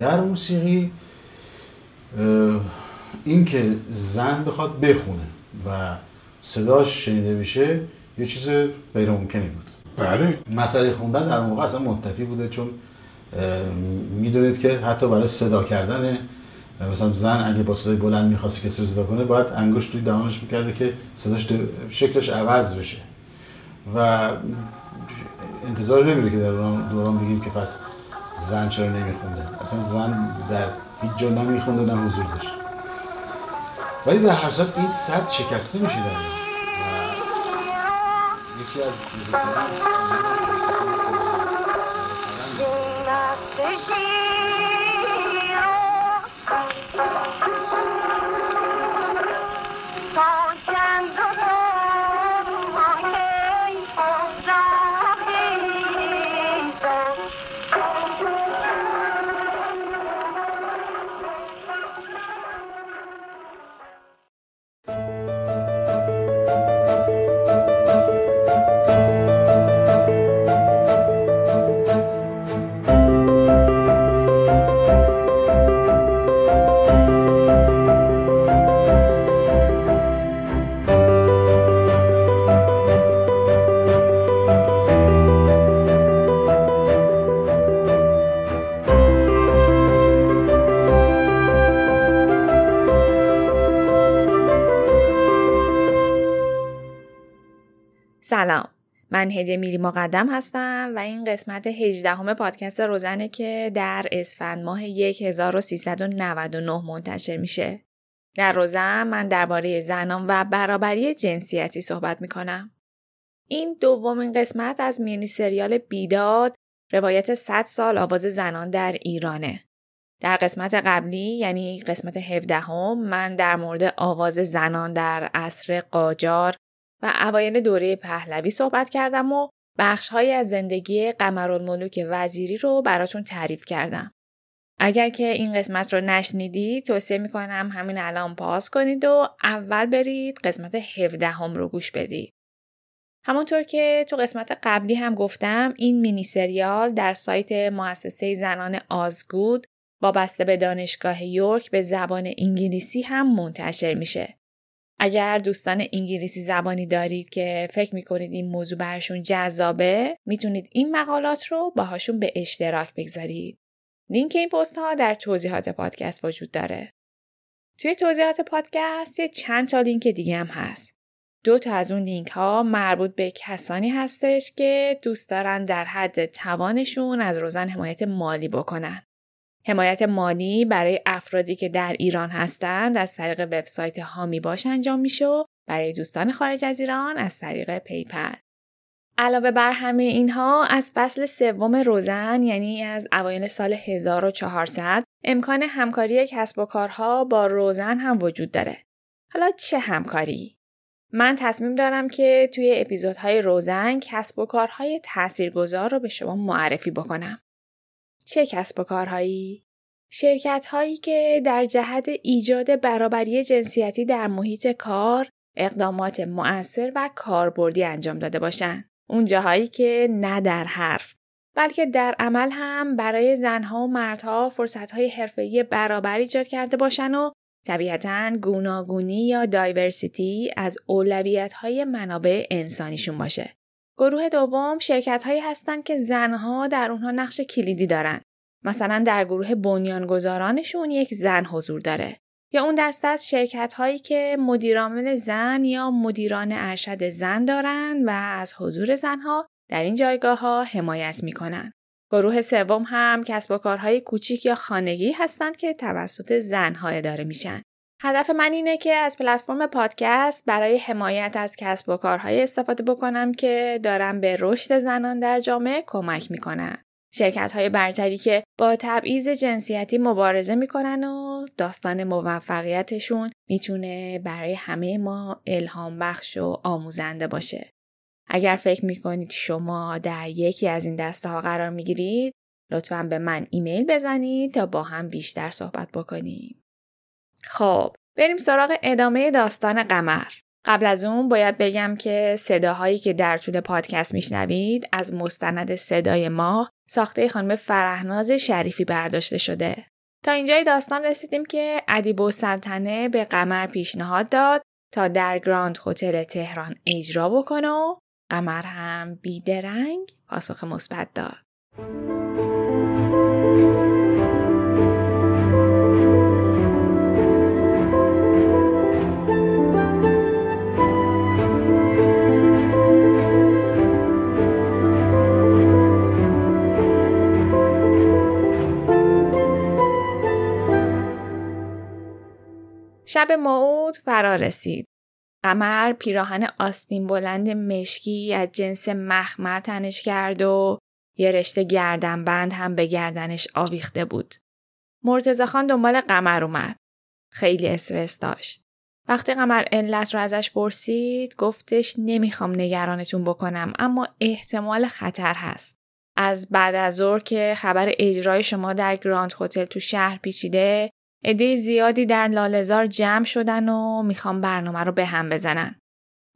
در موسیقی این که زن بخواد بخونه و صداش شنیده بشه یه چیز غیر ممکنی بود. بله. مسئله خوندن در موقع اصلا منتفی بوده چون می‌دونید که حتی برای صدا کردن مثلا زن اگه با صدای بلند می‌خواسته کسی رو صدا کنه باید انگشت توی دهانش می‌کرده که صداش شکلش عوض بشه. و انتظار نمیره که در دوران بگیم که پس زن چرا نمیخونده؟ اصلا زن در هیچ جا نمیخونده نه حضور داشت. ولی در هر صورت این صد شکسته میشه در یکی از سلام من هدیه میری مقدم هستم و این قسمت 18 همه پادکست روزنه که در اسفند ماه 1399 منتشر میشه. در روزن من درباره زنان و برابری جنسیتی صحبت می‌کنم. این دومین قسمت از مینی سریال بیداد روایت 100 سال آواز زنان در ایرانه. در قسمت قبلی یعنی قسمت 17 هم من در مورد آواز زنان در عصر قاجار و اوایل دوره پهلوی صحبت کردم و بخشهایی از زندگی قمرالملوک وزیری رو براتون تعریف کردم. اگر که این قسمت رو نشنیدید توصیه می‌کنم همین الان پاس کنید و اول برید قسمت 17 هم رو گوش بدید. همونطور که تو قسمت قبلی هم گفتم این مینی سریال در سایت مؤسسه زنان آزگود وابسته به دانشگاه یورک به زبان انگلیسی هم منتشر میشه. اگر دوستان انگلیسی زبانی دارید که فکر می‌کنید این موضوع براشون جذابه می‌تونید این مقالات رو باهاشون به اشتراک بگذارید. لینک این پست ها در توضیحات پادکست وجود داره. توی توضیحات پادکست یه چند تا لینک دیگه هم هست. دو تا از اون لینک ها مربوط به کسانی هستش که دوست دارن در حد توانشون از روزن حمایت مالی بکنن. حمایت مالی برای افرادی که در ایران هستند از طریق وبسایت حامی باش انجام میشه و برای دوستان خارج از ایران از طریق PayPal. علاوه بر همه اینها از فصل سوم روزن یعنی از اوایل سال 1400 امکان همکاری کسب و کارها با روزن هم وجود داره. حالا چه همکاری؟ من تصمیم دارم که توی اپیزودهای روزن کسب و کارهای تاثیرگذار رو به شما معرفی بکنم. چه کسب و کارهایی؟ شرکت هایی که در جهت ایجاد برابری جنسیتی در محیط کار اقدامات مؤثر و کاربردی انجام داده باشند. اون جاهایی که نه در حرف بلکه در عمل هم برای زنها و مردها فرصتهای حرفه‌ای برابر ایجاد کرده باشن و طبیعتا گوناگونی یا دایورسیتی از اولویت‌های منابع انسانیشون باشه. گروه دوم شرکت هایی هستند که زنها در اونها نقش کلیدی دارن. مثلا در گروه بنیانگذارانشون یک زن حضور داره. یا اون دسته از شرکت هایی که مدیرعامل زن یا مدیران ارشد زن دارن و از حضور زنها در این جایگاه ها حمایت می‌کنن. گروه سوم هم کسب و کارهای کوچیک یا خانگی هستند که توسط زنها اداره میشن. هدف من اینه که از پلتفرم پادکست برای حمایت از کسب و کارهای استفاده بکنم که دارم به رشد زنان در جامعه کمک می‌کنن. شرکت های برتری که با تبعیض جنسیتی مبارزه می‌کنن و داستان موفقیتشون می‌تونه برای همه ما الهام بخش و آموزنده باشه. اگر فکر می‌کنید شما در یکی از این دسته ها قرار می‌گیرید لطفا به من ایمیل بزنید تا با هم بیشتر صحبت بکنیم. خب بریم سراغ ادامه داستان قمر. قبل از اون باید بگم که صداهایی که در طول پادکست میشنوید از مستند صدای ماه ساخته خانم فرهناز شریفی برداشته شده. تا اینجای داستان رسیدیم که ادیب و سلطنه به قمر پیشنهاد داد تا در گراند هتل تهران اجرا بکنه و قمر هم بیدرنگ پاسخ مثبت داد. شب موعود فرا رسید. قمر پیراهن آستین بلند مشکی از جنس مخمر تنش کرد و یه رشته گردنبند هم به گردنش آویخته بود. مرتزا خان دنبال قمر اومد. خیلی استرس داشت. وقتی قمر علت رو ازش پرسید گفتش نمی‌خوام نگرانتون بکنم اما احتمال خطر هست. از بعد از که خبر اجرای شما در گراند هتل تو شهر پیچیده عده زیادی در لالزار جمع شدن و می‌خوام برنامه رو به هم بزنن.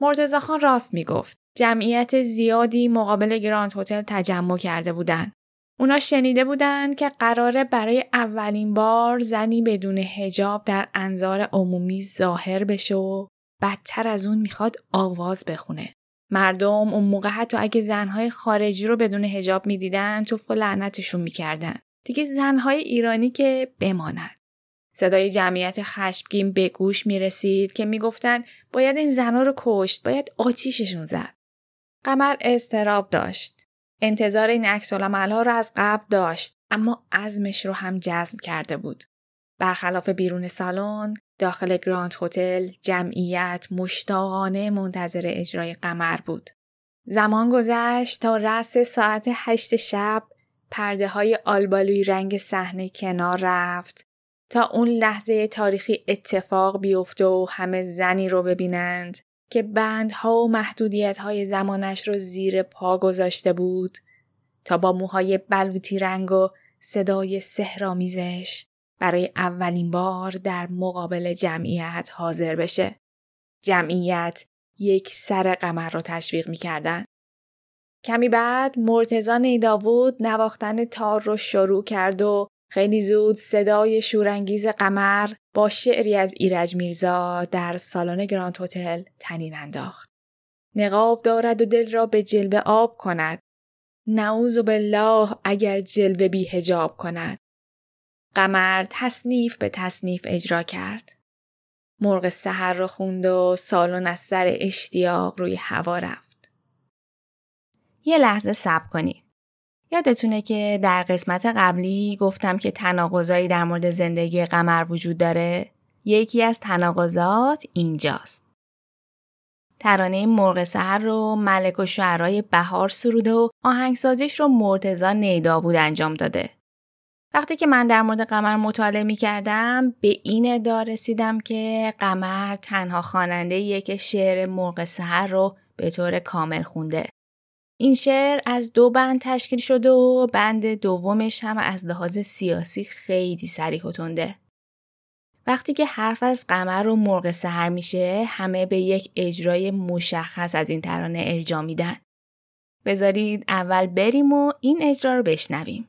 مرتزا خان راست می‌گفت. جمعیت زیادی مقابل گراند هتل تجمع کرده بودن. اونا شنیده بودند که قراره برای اولین بار زنی بدون هجاب در انظار عمومی ظاهر بشه و بدتر از اون می‌خواد آواز بخونه. مردم اون موقع حتی اگه زنهای خارجی رو بدون هجاب می‌دیدن تو لعنتشون می‌کردن. دیگه زنهای ایرانی که بماند. صدای جمعیت خشمگین به گوش می رسید که می گفتن باید این زنها رو کشت باید آتیششون زد. قمر استراب داشت. انتظار این عکس ها رو از قبل داشت اما عزمش رو هم جزم کرده بود. برخلاف بیرون سالن داخل گراند هتل جمعیت مشتاقانه منتظر اجرای قمر بود. زمان گذشت تا رس ساعت هشت شب پرده های آلبالوی رنگ صحنه کنار رفت تا اون لحظه تاریخی اتفاق بیفته و همه زنی رو ببینند که بندها و محدودیت های زمانش رو زیر پا گذاشته بود تا با موهای بلوطی رنگ و صدای سهرامیزش برای اولین بار در مقابل جمعیت حاضر بشه. جمعیت یک سر قمر رو تشویق می‌کردن. کمی بعد مرتزا نیداوود نواختن تار رو شروع کرد و خیلی زود صدای شورانگیز قمر با شعری از ایرج میرزا در سالن گراند هتل تنین انداخت. نقاب دارد و دل را به جلوه آب کند. نعوذ بالله اگر جلوه بی هجاب کند. قمر تصنیف به تصنیف اجرا کرد. مرغ سحر را خوند و سالن از سر اشتیاق روی هوا رفت. یه لحظه صبر کنید. یادتونه که در قسمت قبلی گفتم که تناقضایی در مورد زندگی قمر وجود داره؟ یکی از تناقضات اینجاست. ترانه مرغ سهر رو ملک و شعرهای بهار سروده و آهنگسازیش رو مرتزا نیداوود انجام داده. وقتی که من در مورد قمر مطالعه می کردم به این ادعا رسیدم که قمر تنها خواننده یک شعر مرغ سهر رو به طور کامل خونده. این شعر از دو بند تشکیل شده و بند دومش هم از لحاظ سیاسی خیلی سریح و تنده. وقتی که حرف از قمر و مرغ سحر میشه همه به یک اجرای مشخص از این ترانه ارجا میدن. بذارید اول بریم و این اجرا رو بشنویم.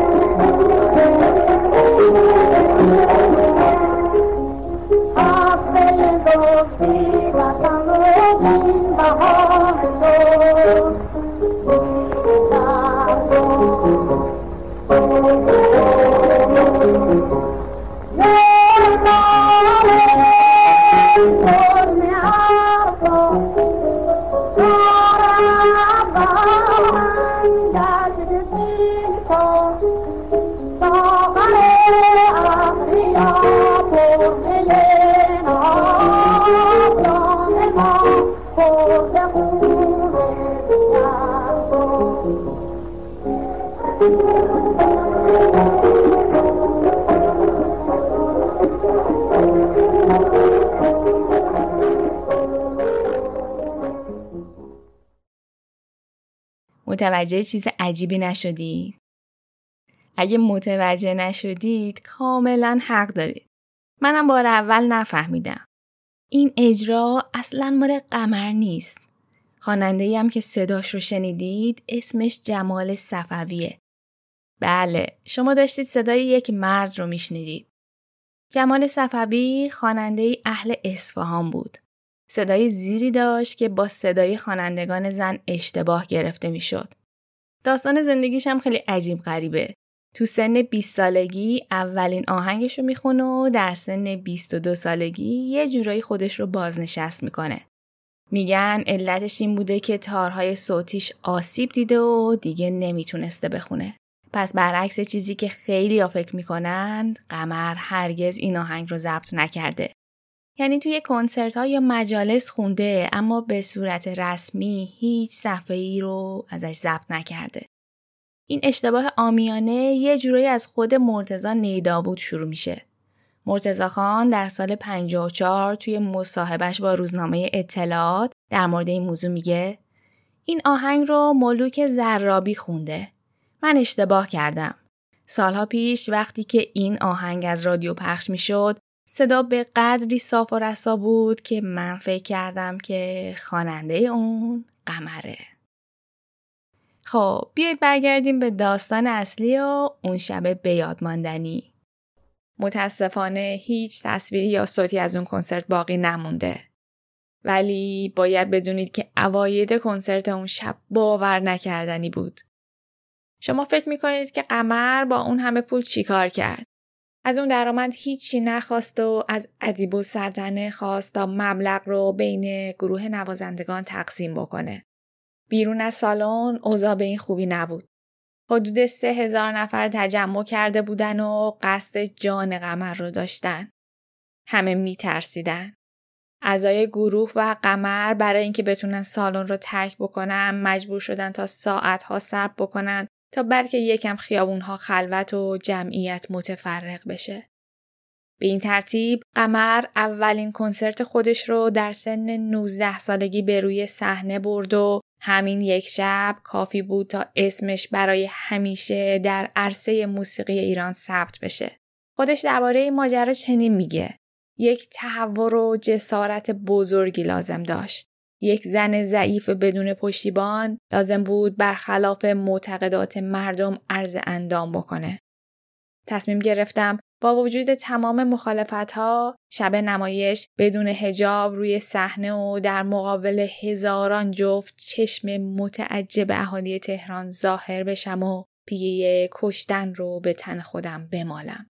متوجه چیز عجیبی نشدید؟ اگه متوجه نشدید کاملا حق دارید. منم بار اول نفهمیدم. این اجرا اصلا مال قمر نیست. خواننده هم که صداش رو شنیدید اسمش جمال صفویه. بله، شما داشتید صدای یک مرد رو میشنیدید. جمال صفوی خواننده اهل اصفهان بود. صدای زیری داشت که با صدای خوانندگان زن اشتباه گرفته می‌شد. داستان زندگیش هم خیلی عجیب غریبه. تو سن 20 سالگی اولین آهنگش رو می‌خونه و در سن 22 سالگی یه جورایی خودش رو بازنشست می‌کنه. میگن علتش این بوده که تارهای صوتیش آسیب دیده و دیگه نمی‌تونسته بخونه. پس برعکس چیزی که خیلی ها فکر می‌کنند قمر هرگز این آهنگ رو ضبط نکرده. یعنی توی کنسرت ها یا مجالس خونده اما به صورت رسمی هیچ صفحه ای رو ازش ضبط نکرده. این اشتباه آمیانه یه جورایی از خود مرتزا نیداوود شروع میشه. مرتزا خان در سال 54 توی مصاحبهش با روزنامه اطلاعات در مورد این موضوع میگه این آهنگ رو ملوک زرابی خونده. من اشتباه کردم. سالها پیش وقتی که این آهنگ از رادیو پخش می‌شد صدا به قدری صاف و رسا بود که من فکر کردم که خواننده اون قمره. خب بیایید برگردیم به داستان اصلی و اون شب به یاد ماندنی. متاسفانه هیچ تصویری یا صوتی از اون کنسرت باقی نمونده. ولی باید بدونید که اواید کنسرت اون شب باور نکردنی بود. شما فکر می‌کنید که قمر با اون همه پول چیکار کرد؟ از اون درآمد هیچی نخواست و از ادیب و سرتنه خواست تا مبلغ رو بین گروه نوازندگان تقسیم بکنه. بیرون از سالن اوضاع به این خوبی نبود. حدود سه هزار نفر تجمع کرده بودن و قصد جان قمر رو داشتن. همه می ترسیدن. اعضای گروه و قمر برای اینکه بتونن سالن رو ترک بکنن مجبور شدن تا ساعتها صبر بکنن تا بلکه یکم خیابونها خلوت و جمعیت متفرق بشه. به این ترتیب قمر اولین کنسرت خودش رو در سن 19 سالگی به روی صحنه برد و همین یک شب کافی بود تا اسمش برای همیشه در عرصه موسیقی ایران ثبت بشه. خودش درباره ماجرا چنین میگه. یک تحور و جسارت بزرگی لازم داشت. یک زن ضعیف بدون پشتیبان لازم بود برخلاف معتقدات مردم عرض اندام بکنه. تصمیم گرفتم با وجود تمام مخالفت ها شب نمایش بدون هجاب روی صحنه و در مقابل هزاران جفت چشم متعجب اهالی تهران ظاهر بشم و پیه کشتن رو به تن خودم بمالم.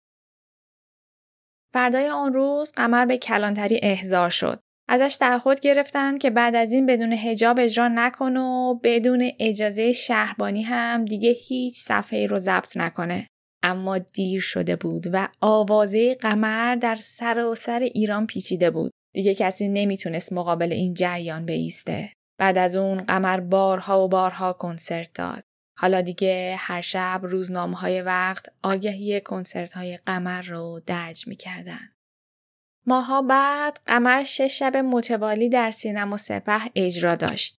فردای آن روز قمر به کلانتری احضار شد. ازش تعهد گرفتن که بعد از این بدون هجاب اجرا نکنه و بدون اجازه شهربانی هم دیگه هیچ صفحه رو ضبط نکنه. اما دیر شده بود و آوازه قمر در سر و سر ایران پیچیده بود. دیگه کسی نمی‌تونست مقابل این جریان بیسته. بعد از اون قمر بارها و بارها کنسرت داد. حالا دیگه هر شب روزنامه های وقت آگهی کنسرت های قمر رو درج می‌کردن. ماها بعد قمر شش شب متوالی در سینما سپه اجرا داشت.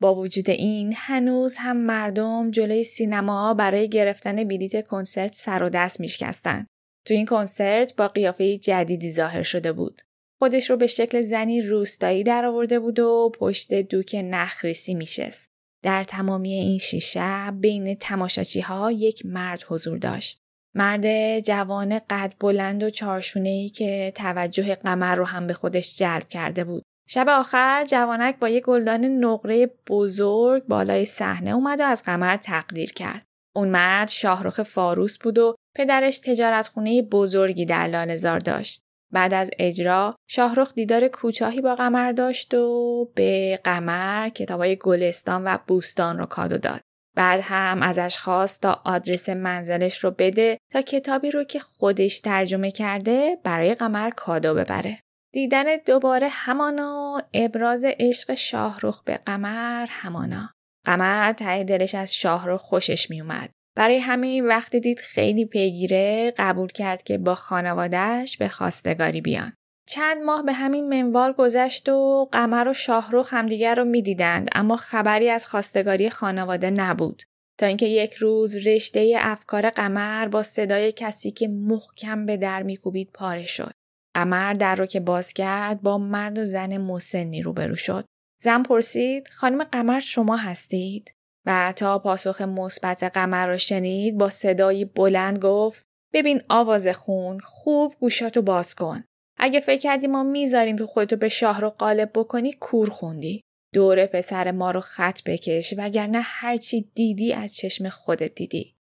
با وجود این هنوز هم مردم جلوی سینما برای گرفتن بلیت کنسرت سر و دست میشکستند. تو این کنسرت با قیافه جدیدی ظاهر شده بود. خودش رو به شکل زنی روستایی درآورده بود و پشت دوک نخریسی میشست. در تمامی این شیشه بین تماشاچی ها یک مرد حضور داشت. مرد جوان قد بلند و چارشونه که توجه قمر رو هم به خودش جلب کرده بود. شب آخر جوانک با یک گلدان نقره بزرگ بالای صحنه اومد و از قمر تقدیر کرد. اون مرد شاهرخ فاروس بود و پدرش تجارتخونه بزرگی در لالزار داشت. بعد از اجرا شاهرخ دیدار کوچاهی با قمر داشت و به قمر کتابای گلستان و بوستان رو کادو داد. بعد هم ازش خواست تا آدرس منزلش رو بده تا کتابی رو که خودش ترجمه کرده برای قمر کادو ببره. دیدن دوباره همانا ابراز عشق شاهروخ به قمر همانا. قمر ته دلش از شاهروخ خوشش میومد. برای همین وقتی دید خیلی پیگیره قبول کرد که با خانوادهش به خواستگاری بیان. چند ماه به همین منوال گذشت و قمر و شاهروخ همدیگر رو می‌دیدند اما خبری از خواستگاری خانواده نبود. تا اینکه یک روز رشته افکار قمر با صدای کسی که محکم به در میکوبید پاره شد. قمر در رو که باز کرد با مرد و زن مسنی روبرو شد. زن پرسید خانم قمر شما هستید؟ و تا پاسخ مثبت قمر را شنید با صدایی بلند گفت ببین آواز خون خوب گوشاتو باز کن. اگه فکر کردی ما می‌ذاریم تو خودتو به شاه رو قالب بکنی کور خوندی. دور پسر ما رو خط بکش وگرنه هرچی دیدی از چشم خودت دیدی.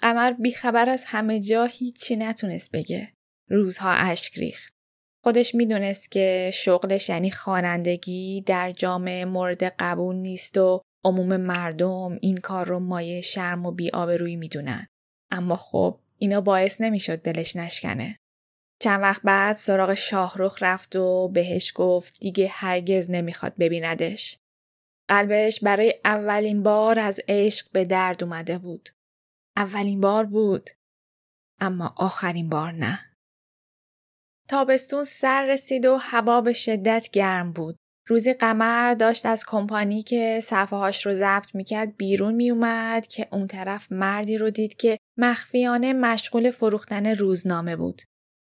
قمر بیخبر از همه جا هیچی نتونست بگه. روزها اشک ریخت. خودش می‌دونست که شغلش یعنی خوانندگی در جامعه مورد قبول نیست و عموم مردم این کار رو مایه شرم و بیآبرویی می‌دونن. اما خب اینا باعث نمی‌شد دلش نشکنه. چند وقت بعد سراغ شاهروخ رفت و بهش گفت دیگه هرگز نمی‌خواد ببیندش. قلبش برای اولین بار از عشق به درد اومده بود. اولین بار بود. اما آخرین بار نه. تابستون سر رسید و هوا به شدت گرم بود. روزی قمر داشت از کمپانی که صفحه هاش رو ضبط می‌کرد بیرون میومد که اون طرف مردی رو دید که مخفیانه مشغول فروختن روزنامه بود.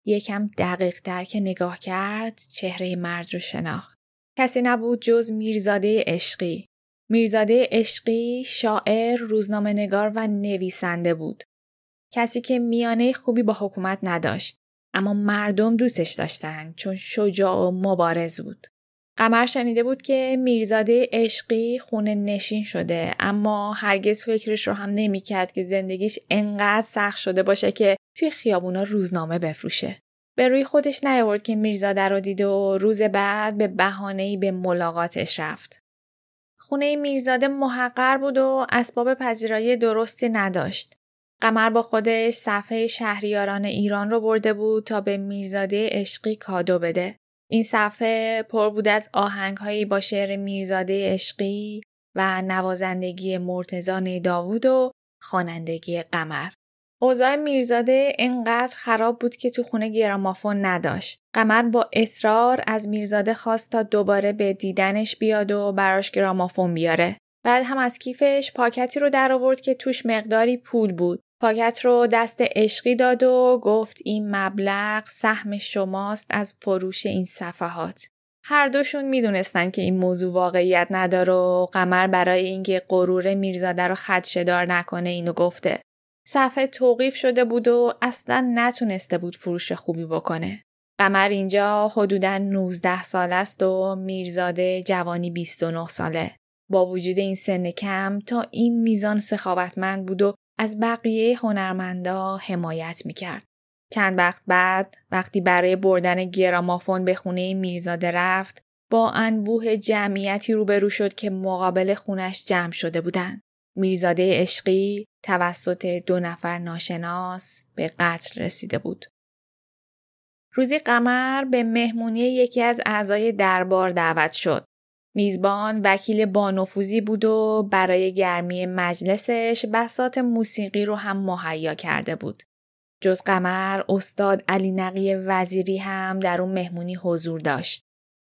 یکم دقیق تر که نگاه کرد چهره مرد رو شناخت. کسی نبود جز میرزاده عشقی. میرزاده عشقی شاعر، روزنامه نگار و نویسنده بود. کسی که میانه خوبی با حکومت نداشت. اما مردم دوستش داشتند چون شجاع و مبارز بود. قمر شنیده بود که میرزاده عشقی خونه نشین شده اما هرگز فکرش رو هم نمی‌کرد که زندگیش انقدر سخت شده باشه که توی خیابونا روزنامه بفروشه. به روی خودش نیاورد که میرزاده رو دید و روز بعد به بهانه‌ای به ملاقاتش رفت. خونه میرزاده محقر بود و اسباب پذیرایی درستی نداشت. قمر با خودش صفحه شهریاران ایران رو برده بود تا به میرزاده عشقی کادو بده. این صفحه پر بود از آهنگهایی با شعر میرزاده عشقی و نوازندگی مرتزان داوود و خوانندگی قمر. اوضاع میرزاده انقدر خراب بود که تو خونه گرامافون نداشت. قمر با اصرار از میرزاده خواست تا دوباره به دیدنش بیاد و براش گرامافون بیاره. بعد هم از کیفش پاکتی رو در آورد که توش مقداری پول بود. پاکت رو دست عشقی داد و گفت این مبلغ سهم شماست از فروش این صفحات. هر دوشون می‌دونستن که این موضوع واقعیت نداره و قمر برای اینکه غرور میرزاده رو خدشدار نکنه اینو گفته. صفحه توقیف شده بود و اصلا نتونسته بود فروش خوبی بکنه. قمر اینجا حدودا 19 سال است و میرزاده جوانی 29 ساله. با وجود این سن کم تا این میزان سخاوتمند بود و از بقیه هنرمندا حمایت می‌کرد. چند وقت بعد وقتی برای بردن گرامافون به خونه میرزاده رفت با انبوه جمعیتی روبرو شد که مقابل خونش جمع شده بودند. میرزاده عشقی توسط دو نفر ناشناس به قتل رسیده بود. روزی قمر به مهمونی یکی از اعضای دربار دعوت شد. میزبان وکیل بانفوزی بود و برای گرمی مجلسش بسات موسیقی رو هم مهیا کرده بود. جز قمر استاد علی نقی وزیری هم در اون مهمونی حضور داشت.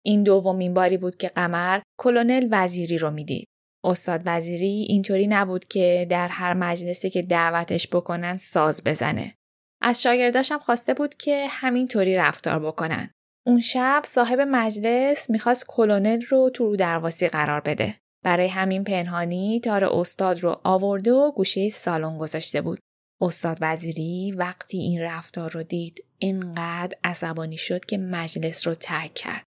این دومین باری بود که قمر کلونل وزیری رو می‌دید. استاد وزیری اینطوری نبود که در هر مجلسی که دعوتش بکنن ساز بزنه. از شاگرداشم خواسته بود که همینطوری رفتار بکنن. اون شب صاحب مجلس می‌خواست کلونل رو تو رو درواسی قرار بده. برای همین پنهانی تار استاد رو آورده و گوشه سالن گذاشته بود. استاد وزیری وقتی این رفتار رو دید اینقدر عصبانی شد که مجلس رو ترک کرد.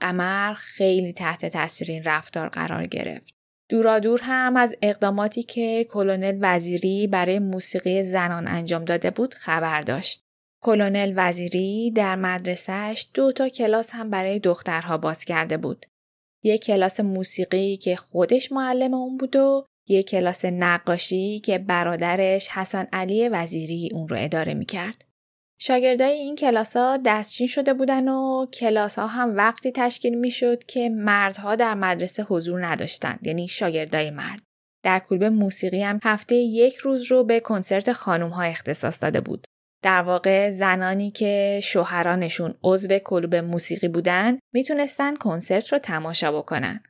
قمر خیلی تحت تاثیر این رفتار قرار گرفت. دورادور هم از اقداماتی که کلونل وزیری برای موسیقی زنان انجام داده بود خبر داشت. کلونل وزیری در مدرسهش دو تا کلاس هم برای دخترها باز کرده بود. یک کلاس موسیقی که خودش معلم اون بود و یک کلاس نقاشی که برادرش حسن علی وزیری اون رو اداره می کرد. شاگردای این کلاس ها دستچین شده بودن و کلاس ها هم وقتی تشکیل می شد که مردها در مدرسه حضور نداشتند یعنی شاگردای مرد. در کلوب موسیقی هم هفته یک روز رو به کنسرت خانوم ها اختصاص داده بود. در واقع زنانی که شوهرانشون عضو کلوب موسیقی بودن می‌تونستن کنسرت رو تماشا بکنن.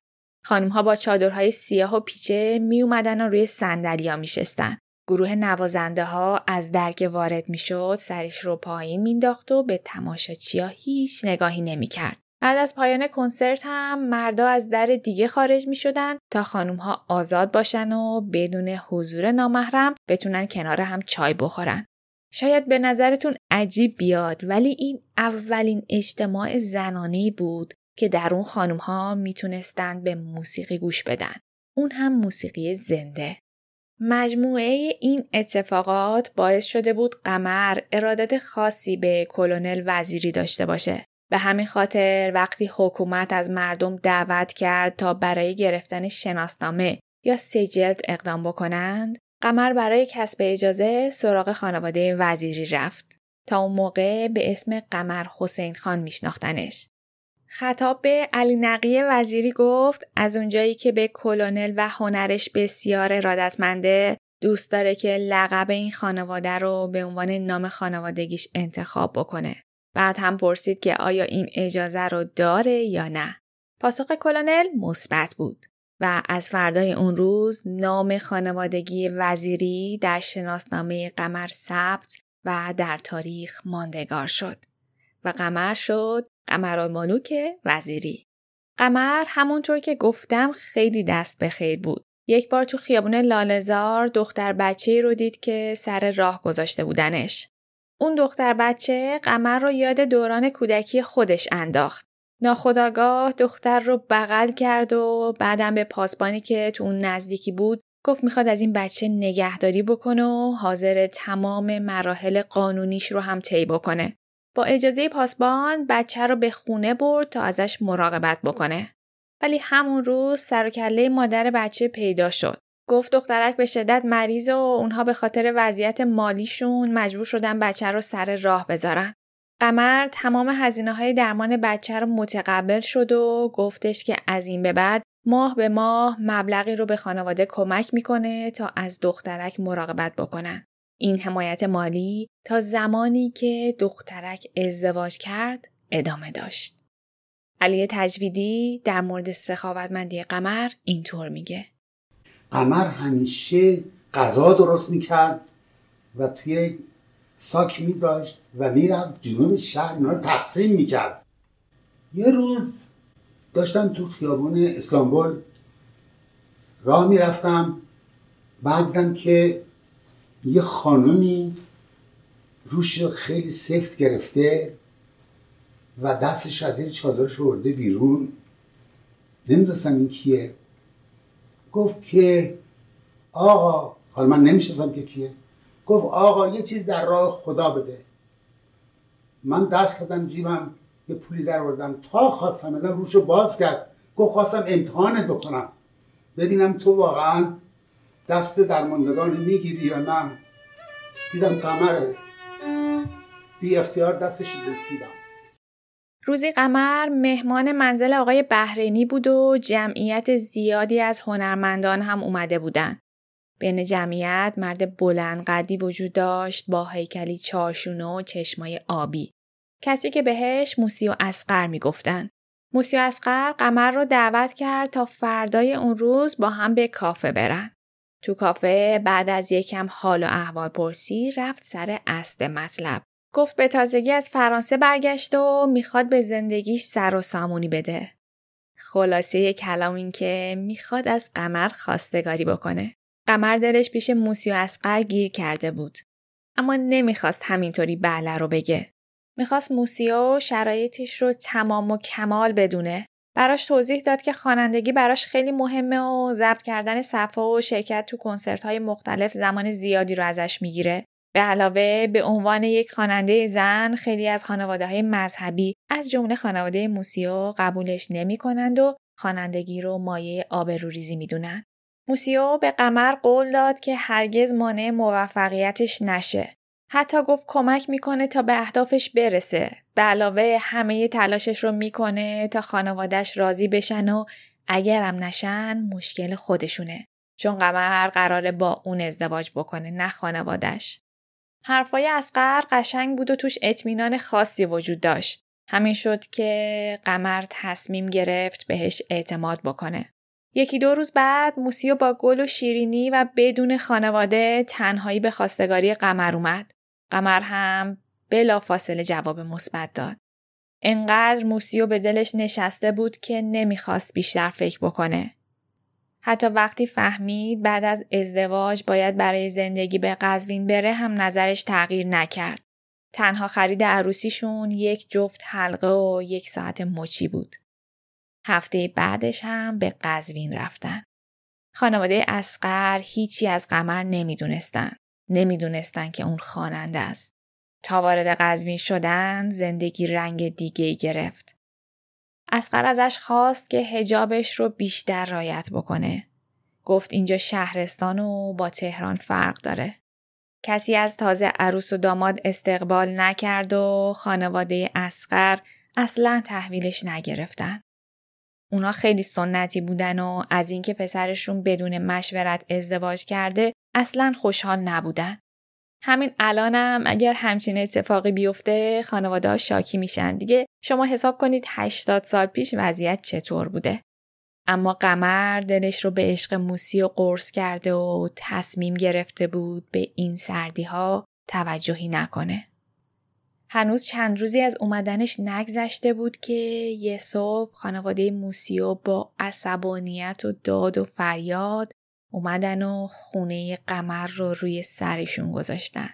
خانم ها با چادرهای سیاه و پیچه می اومدن و روی صندلیا میشستن. گروه نوازنده ها از درک وارد می‌شد سرش رو پایین مینداخت و به تماشاچیا هیچ نگاهی نمی‌کرد. بعد از پایان کنسرت هم مردا از در دیگه خارج می شدن تا خانوم ها آزاد باشن و بدون حضور نامحرم بتونن کنار هم چای بخورن. شاید به نظرتون عجیب بیاد ولی این اولین اجتماع زنانه بود که در اون خانوم ها می‌تونستند به موسیقی گوش بدن. اون هم موسیقی زنده. مجموعه این اتفاقات باعث شده بود قمر ارادت خاصی به کلونل وزیری داشته باشه. به همین خاطر وقتی حکومت از مردم دعوت کرد تا برای گرفتن شناسنامه یا سجلت اقدام بکنند، قمر برای کسب اجازه سراغ خانواده وزیری رفت. تا اون موقع به اسم قمر حسین خان میشناختنش. خطاب به علی نقی وزیری گفت از اونجایی که به کلونل و هنرش بسیار ارادتمنده دوست داره که لقب این خانواده رو به عنوان نام خانوادگیش انتخاب بکنه. بعد هم پرسید که آیا این اجازه رو داره یا نه. پاسخ کلونل مثبت بود و از فردای اون روز نام خانوادگی وزیری در شناسنامه قمر ثبت و در تاریخ ماندگار شد و قمر شد قمرالملوک وزیری. قمر همونطور که گفتم خیلی دست به خیر بود. یک بار تو خیابون لالزار دختر بچه رو دید که سر راه گذاشته بودنش. اون دختر بچه قمر رو یاد دوران کودکی خودش انداخت. ناخداگاه دختر رو بغل کرد و بعدم به پاسبانی که تو اون نزدیکی بود گفت می‌خواد از این بچه نگهداری بکنه و حاضر تمام مراحل قانونیش رو هم طی بکنه. با اجازه پاسبان بچه رو به خونه برد تا ازش مراقبت بکنه. ولی همون روز سر کله مادر بچه پیدا شد. گفت دخترک به شدت مریض و اونها به خاطر وضعیت مالیشون مجبور شدن بچه رو سر راه بذارن. قمر تمام هزینه های درمان بچه رو متقبل شد و گفتش که از این به بعد ماه به ماه مبلغی رو به خانواده کمک می‌کنه تا از دخترک مراقبت بکنن. این حمایت مالی تا زمانی که دخترک ازدواج کرد ادامه داشت. علی تجویدی در مورد سخاوتمندی قمر اینطور میگه. قمر همیشه غذا درست می‌کرد و توی ساک میذاشت و می‌رفت جنوب شهر اینا رو تقسیم می‌کرد یه روز داشتم تو خیابون اسلامبول راه می‌رفتم بعد که یه خانومی روش خیلی سفت گرفته و دستش از زیر چادرش ورده بیرون. نمی‌دونستم این کیه. گفت که آقا حالا من نمی‌شناسم که کیه. گفت آقا یه چیز در راه خدا بده. من دست کردم جیبم یه پولی در بردم تا خواستم روش روشو باز کرد. گفت خواستم امتحانت بکنم. ببینم تو واقعا دست درماندگان می‌گیری یا نه دیدم قمره بی اختیار دستش بوسیدم روزی قمر مهمان منزل آقای بحرینی بود و جمعیت زیادی از هنرمندان هم اومده بودن. بین جمعیت مرد بلند قدی وجود داشت با هیکلی چارشونه و چشمای آبی. کسی که بهش موسی و اسقر می‌گفتن. موسی و اسقر قمر رو دعوت کرد تا فردای اون روز با هم به کافه برن. تو کافه بعد از یکم حال و احوال پرسی رفت سر اصل مطلب. گفت به تازگی از فرانسه برگشت و می‌خواد به زندگیش سر و سامونی بده. خلاصه کلام این که می‌خواد از قمر خواستگاری بکنه. قمر دلش پیش موسی و اسقر گیر کرده بود. اما نمی‌خواست همینطوری بله رو بگه. می‌خواست موسی و شرایطش رو تمام و کمال بدونه. براش توضیح داد که خوانندگی براش خیلی مهمه و ضبط کردن صفحه و شرکت تو کنسرت های مختلف زمان زیادی رو ازش می‌گیره. به علاوه به عنوان یک خواننده زن خیلی از خانواده های مذهبی از جمله خانواده موسیو قبولش نمی کنند و خوانندگی رو مایه آبروریزی می‌دونن. موسیو به قمر قول داد که هرگز مانع موفقیتش نشه. حتی گفت کمک می‌کنه تا به اهدافش برسه. به علاوه همه تلاشش رو می‌کنه تا خانوادش راضی بشن و اگرم نشن مشکل خودشونه. چون قمر قراره با اون ازدواج بکنه نه خانوادش. حرفای اسقر قشنگ بود و توش اطمینان خاصی وجود داشت. همین شد که قمر تصمیم گرفت بهش اعتماد بکنه. یکی دو روز بعد موسیو با گل و شیرینی و بدون خانواده تنهایی به خواستگاری قمر اومد. قمر هم بلا فاصله جواب مثبت داد. انقدر موسیو به دلش نشسته بود که نمی‌خواست بیشتر فکر بکنه. حتی وقتی فهمید بعد از ازدواج باید برای زندگی به قزوین بره هم نظرش تغییر نکرد. تنها خرید عروسیشون یک جفت حلقه و یک ساعت مچی بود. هفته بعدش هم به قزوین رفتن. خانواده اسقر هیچی از قمر نمی‌دونستن. نمی‌دونستن که اون خواننده است. تا وارد قزوین شدن زندگی رنگ دیگه گرفت. اسقر ازش خواست که هجابش رو بیشتر رایت بکنه. گفت اینجا شهرستان و با تهران فرق داره. کسی از تازه عروس و داماد استقبال نکرد و خانواده اسقر اصلا تحویلش نگرفتن. اونا خیلی سنتی بودن و از اینکه پسرشون بدون مشورت ازدواج کرده اصلا خوشحال نبودن. همین الانم اگر همچین اتفاقی بیفته خانواده شاکی میشن دیگه شما حساب کنید 80 سال پیش وضعیت چطور بوده. اما قمر دلش رو به عشق موسی و قرص کرده و تصمیم گرفته بود به این سردی ها توجهی نکنه. هنوز چند روزی از اومدنش نگذشته بود که یه صبح خانواده موسیو با عصبانیت و داد و فریاد اومدن و خونه قمر رو روی سرشون گذاشتن.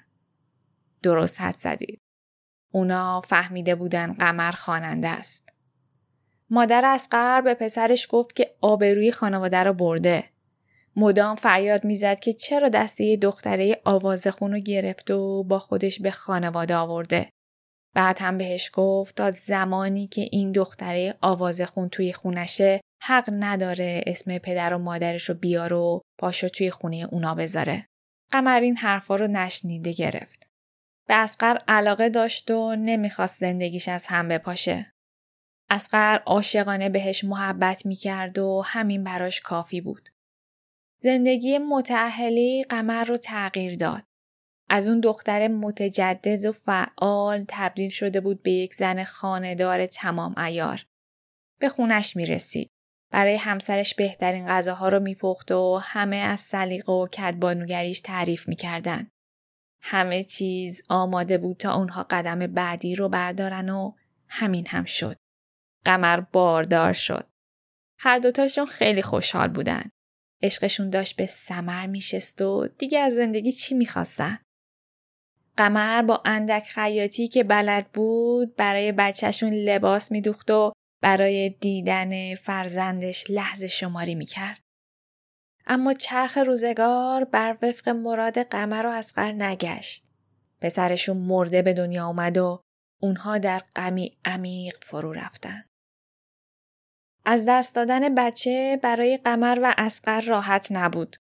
درست حد زدید. اونا فهمیده بودن قمر خواننده است. مادر اسقر به پسرش گفت که آبروی خانواده رو برده. مدام فریاد می‌زد که چرا دسته دختره آوازخون رو گرفت و با خودش به خانواده آورده. بعد هم بهش گفت تا زمانی که این دختره آوازخون توی خونشه حق نداره اسم پدر و مادرش رو بیار و پاشو توی خونه اونا بذاره. قمر این حرفا رو نشنیده گرفت. به اسقر علاقه داشت و نمی‌خواست زندگیش از هم بپاشه. اسقر عاشقانه بهش محبت می‌کرد و همین براش کافی بود. زندگی متعهلی قمر رو تغییر داد. از اون دختر متجدد و فعال تبدیل شده بود به یک زن خاندار تمام ایار. به خونش می رسید. برای همسرش بهترین غذاها رو میپخت و همه از سلیقه و کدبانوگریش تعریف می‌کردن. همه چیز آماده بود تا اونها قدم بعدی رو بردارن و همین هم شد. قمر باردار شد. هر دوتاشون خیلی خوشحال بودن. عشقشون داشت به سمر میشست و دیگه از زندگی چی می‌خواستن؟ قمر با اندک خیاطی که بلد بود برای بچهشون لباس میدوخت و برای دیدن فرزندش لحظه شماری می‌کرد. اما چرخ روزگار بر وفق مراد قمر و اسقر نگشت. پسرشون مرده به دنیا اومد و اونها در غمی عمیق فرو رفتن. از دست دادن بچه برای قمر و اسقر راحت نبود.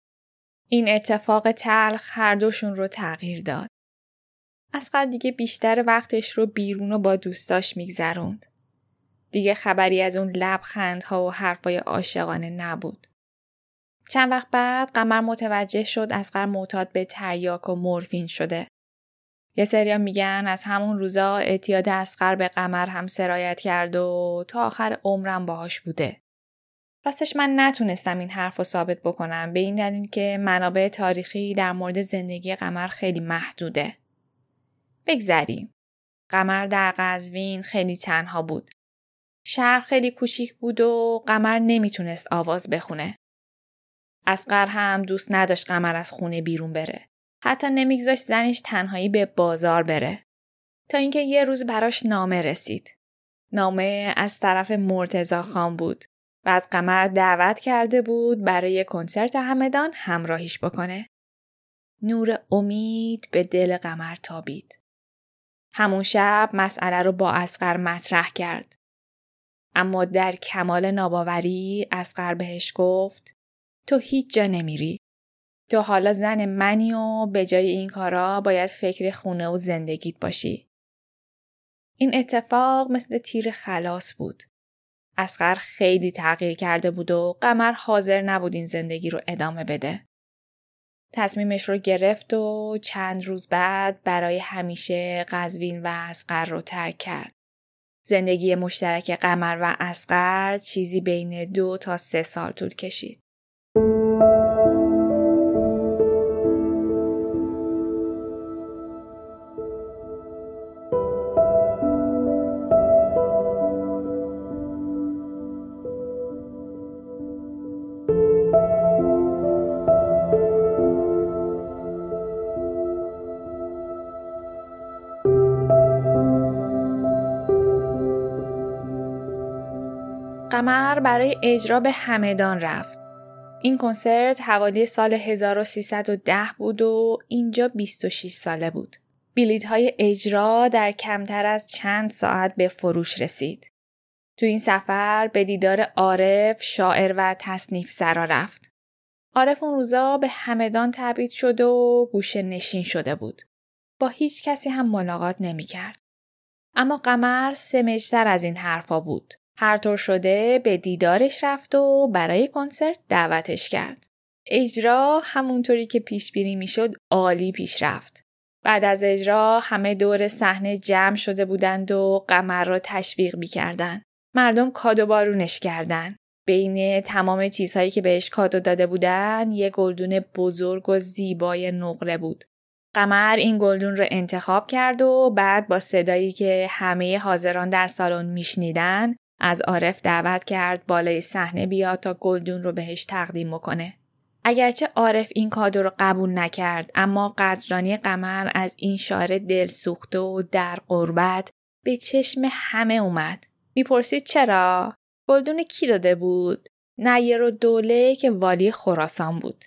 این اتفاق تلخ هر دوشون رو تغییر داد. اسقر دیگه بیشتر وقتش رو بیرون و با دوستاش میگذروند. دیگه خبری از اون لبخندها و حرفای عاشقانه نبود. چند وقت بعد قمر متوجه شد اسقر معتاد به تریاک و مورفین شده. یه سریا میگن از همون روزا اعتیاد اسقر به قمر هم سرایت کرد و تا آخر عمرم باهاش بوده. راستش من نتونستم این حرف رو ثابت بکنم به این دلیل که منابع تاریخی در مورد زندگی قمر خیلی محدوده. بگذریم. قمر در قزوین خیلی تنها بود. شهر خیلی کوچیک بود و قمر نمی‌تونست آواز بخونه. اسقر هم دوست نداشت قمر از خونه بیرون بره. حتی نمیگذاشت زنش تنهایی به بازار بره. تا اینکه یه روز براش نامه رسید. نامه از طرف مرتزا خان بود و از قمر دعوت کرده بود برای کنسرت همدان همراهیش بکنه. نور امید به دل قمر تابید. همون شب مسئله رو با اسقر مطرح کرد. اما در کمال ناباوری اسقر بهش گفت تو هیچ جا نمیری. تو حالا زن منی و به جای این کارا باید فکر خونه و زندگیت باشی. این اتفاق مثل تیر خلاص بود. اسقر خیلی تغییر کرده بود و قمر حاضر نبود این زندگی رو ادامه بده. تصمیمش رو گرفت و چند روز بعد برای همیشه قزوین و اسقر رو ترک کرد. زندگی مشترک قمر و اسقر چیزی بین دو تا سه سال طول کشید. قمر برای اجرا به همدان رفت. این کنسرت حوالی سال 1310 بود و اینجا 26 ساله بود. بیلیت های اجرا در کمتر از چند ساعت به فروش رسید. تو این سفر به دیدار عارف، شاعر و تصنیف سرا رفت. عارف اون روزا به همدان تبعید شده و گوشه نشین شده بود. با هیچ کسی هم ملاقات نمی کرد. اما قمر سمجتر از این حرفا بود. هر طور شده به دیدارش رفت و برای کنسرت دعوتش کرد. اجرا همونطوری که پیش بینی می‌شد عالی پیش رفت. بعد از اجرا همه دور صحنه جمع شده بودند و قمر را تشویق می‌کردند. مردم کادو بارونش کردند. بین تمام چیزهایی که بهش کادو داده بودن یه گلدون بزرگ و زیبای نقره بود. قمر این گلدون رو انتخاب کرد و بعد با صدایی که همه حاضران در سالن میشنیدن از عارف دعوت کرد بالای صحنه بیاد تا گلدون رو بهش تقدیم بکنه. اگرچه عارف این کادو رو قبول نکرد اما قدرانی قمر از این شعر دل سوخته و در قربت به چشم همه اومد. می‌پرسید چرا؟ گلدون کی داده بود؟ نیر و دوله که والی خراسان بود.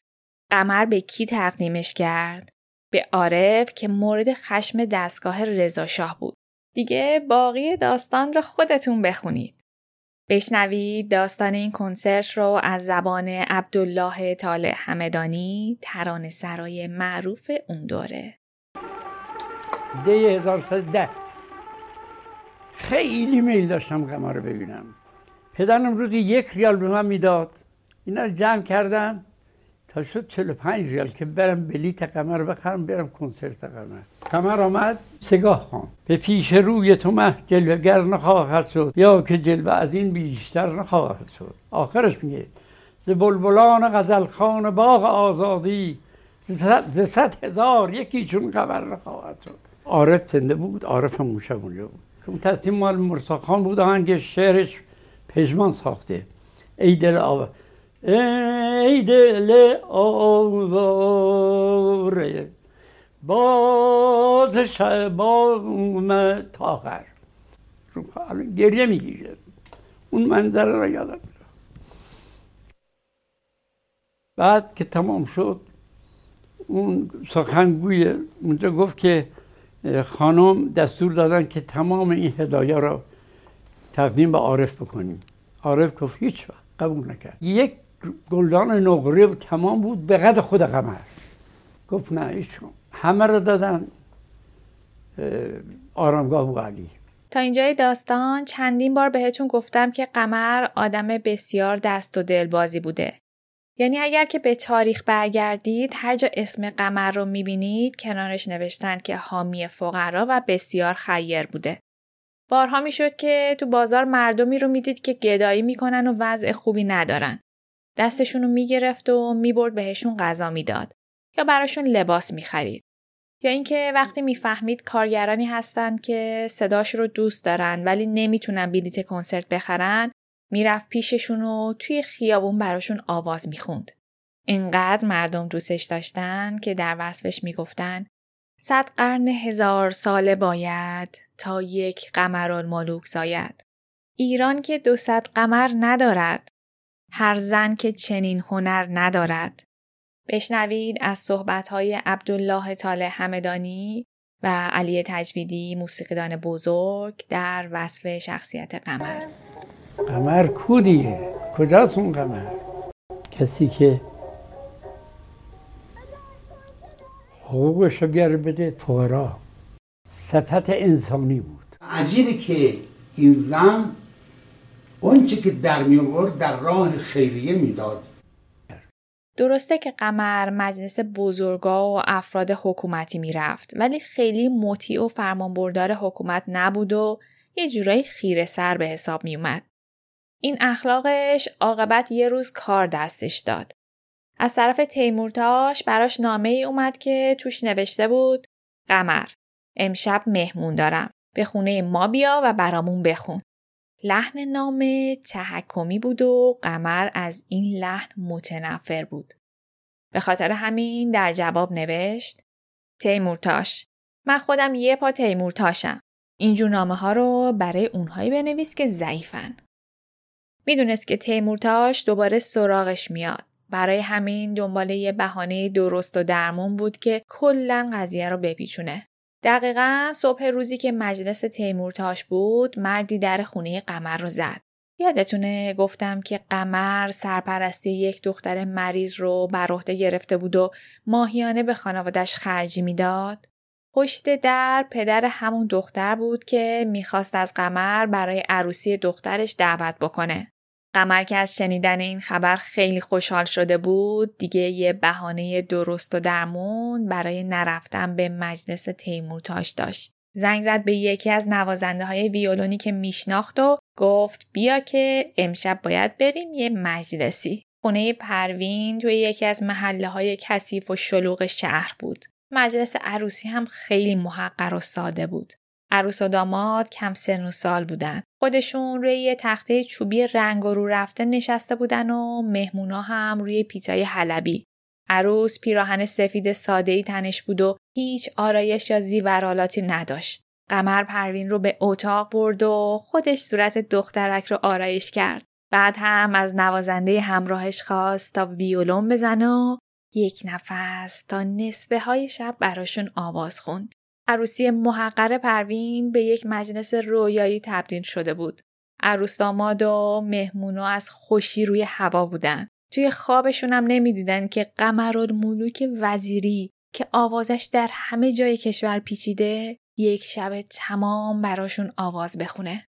قمر به کی تقدیمش کرد؟ به عارف که مورد خشم دستگاه رضاشاه بود. دیگه باقی داستان رو خودتون بخونید. بشنوید داستان این کنسرت رو از زبان عبدالله طالع همدانی تران سرای معروف اون دوره. ده. 1110 خیلی میل داشتم قمر رو ببینم. پدرم روزی یک ریال به من می‌داد. اینا رو جمع کردم. تا شد 45 ریال که برم بلیت قمر بخرم برم کنسرت قمر. قمر آمد. سگاه خان به پیش روی تو مه گر نخواهد شد یا که جلوه از این بیشتر نخواهد شد. آخرش میگه ز بلبلان غزل خان باغ آزادی ز صد هزار یکی چون قمر نخواهد شد. عارف زنده بود عارف هم اونجا بود. اون تصمیم مال مرسا خان بود آهنگ شعرش پژمان ساخته. ای دل آوه ای دل آواره. باز شبام اومد تا آخر گریه می‌گیره. اون منظره را یادم بعد که تمام شد اون سخنگوی اونجا گفت که خانم دستور دادن که تمام این هدایه را تقدیم به عارف بکنیم. عارف گفت هیچ وقت قبول نکرد. یک گلدان نقره تمام بود به قد خود قمر. گفت نه ایشون همه رو دادن آرامگاه علی تا اینجای داستان چندین بار بهتون گفتم که قمر آدم بسیار دست و دل بازی بوده. یعنی اگر که به تاریخ برگردید هر جا اسم قمر رو می‌بینید کنارش نوشتن که حامی فقرا و بسیار خیر بوده. بارها می‌شد که تو بازار مردمی رو می‌دید که گدایی می‌کنن و وضع خوبی ندارن. دستشون رو می‌گرفت و می‌برد بهشون غذا می‌داد یا براشون لباس می‌خرید. یا اینکه وقتی می‌فهمید کارگرانی هستند که صداش رو دوست دارن ولی نمی‌تونن بلیت کنسرت بخرن می‌رفت پیششون و توی خیابون براشون آواز می‌خوند. اینقدر مردم دوستش داشتن که در وصفش می‌گفتن صد قرن هزار ساله باید تا یک قمر ملوک زاید. ایران که دو صد قمر ندارد. هر زن که چنین هنر ندارد. بشنوید از صحبتهای عبدالله طالع همدانی و علی تجویدی موسیقیدان بزرگ در وصف شخصیت قمر. قمر کودیه؟ کجاست اون قمر؟ کسی که حقوقش رو بیاره بده فقرا. صفت انسانی بود. عجیبه که این زن اونچه که در می آورد در راه خیریه می‌داد. درسته که قمر مجلس بزرگا و افراد حکومتی می‌رفت ولی خیلی مطیع و فرمانبردار حکومت نبود و یه جورایی خیره سر به حساب می اومد. این اخلاقش عاقبت یه روز کار دستش داد. از طرف تیمورتاش براش نامه ای اومد که توش نوشته بود قمر امشب مهمون دارم. به خونه ما بیا و برامون بخون. لحن نامه تحکمی بود و قمر از این لحن متنفر بود. به خاطر همین در جواب نوشت تیمورتاش من خودم یه پا تیمورتاشم. اینجور نامه ها رو برای اونهایی بنویس که ضعیفن. می‌دونست که تیمورتاش دوباره سراغش میاد. برای همین دنبال یه بهانه درست و درمون بود که کلا قضیه رو بپیچونه. دقیقا صبح روزی که مجلس تیمورتاش بود مردی در خونه قمر رو زد. یادتونه گفتم که قمر سرپرستی یک دختر مریض رو بر عهده گرفته بود و ماهیانه به خانوادش خرجی می‌داد؟ پشت در پدر همون دختر بود که می‌خواست از قمر برای عروسی دخترش دعوت بکنه. قمر که از شنیدن این خبر خیلی خوشحال شده بود دیگه یه بهانه درست و درمون برای نرفتن به مجلس تیمورتاش داشت. زنگ زد به یکی از نوازنده های ویولونی که میشناخت و گفت بیا که امشب باید بریم یه مجلسی. خونه پروین توی یکی از محله های کثیف و شلوغ شهر بود. مجلس عروسی هم خیلی محقر و ساده بود. عروس و داماد کم سن و سال بودن. خودشون روی یه تخته چوبی رنگ و رو رفته نشسته بودن و مهمونا هم روی پیتای حلبی. عروس پیراهن سفید ساده تنش بود و هیچ آرایش یا زیورالاتی نداشت. قمر پروین رو به اتاق برد و خودش صورت دخترک رو آرایش کرد. بعد هم از نوازنده همراهش خواست تا ویولون بزنه و یک نفس تا نصفه های شب براشون آواز خوند. عروسی محقر پروین به یک مجلس رویایی تبدیل شده بود. عروس داماد و مهمونو از خوشی روی هوا بودن. توی خوابشون هم نمی‌دیدن که قمرالملوک وزیری که آوازش در همه جای کشور پیچیده یک شب تمام براشون آواز بخونه.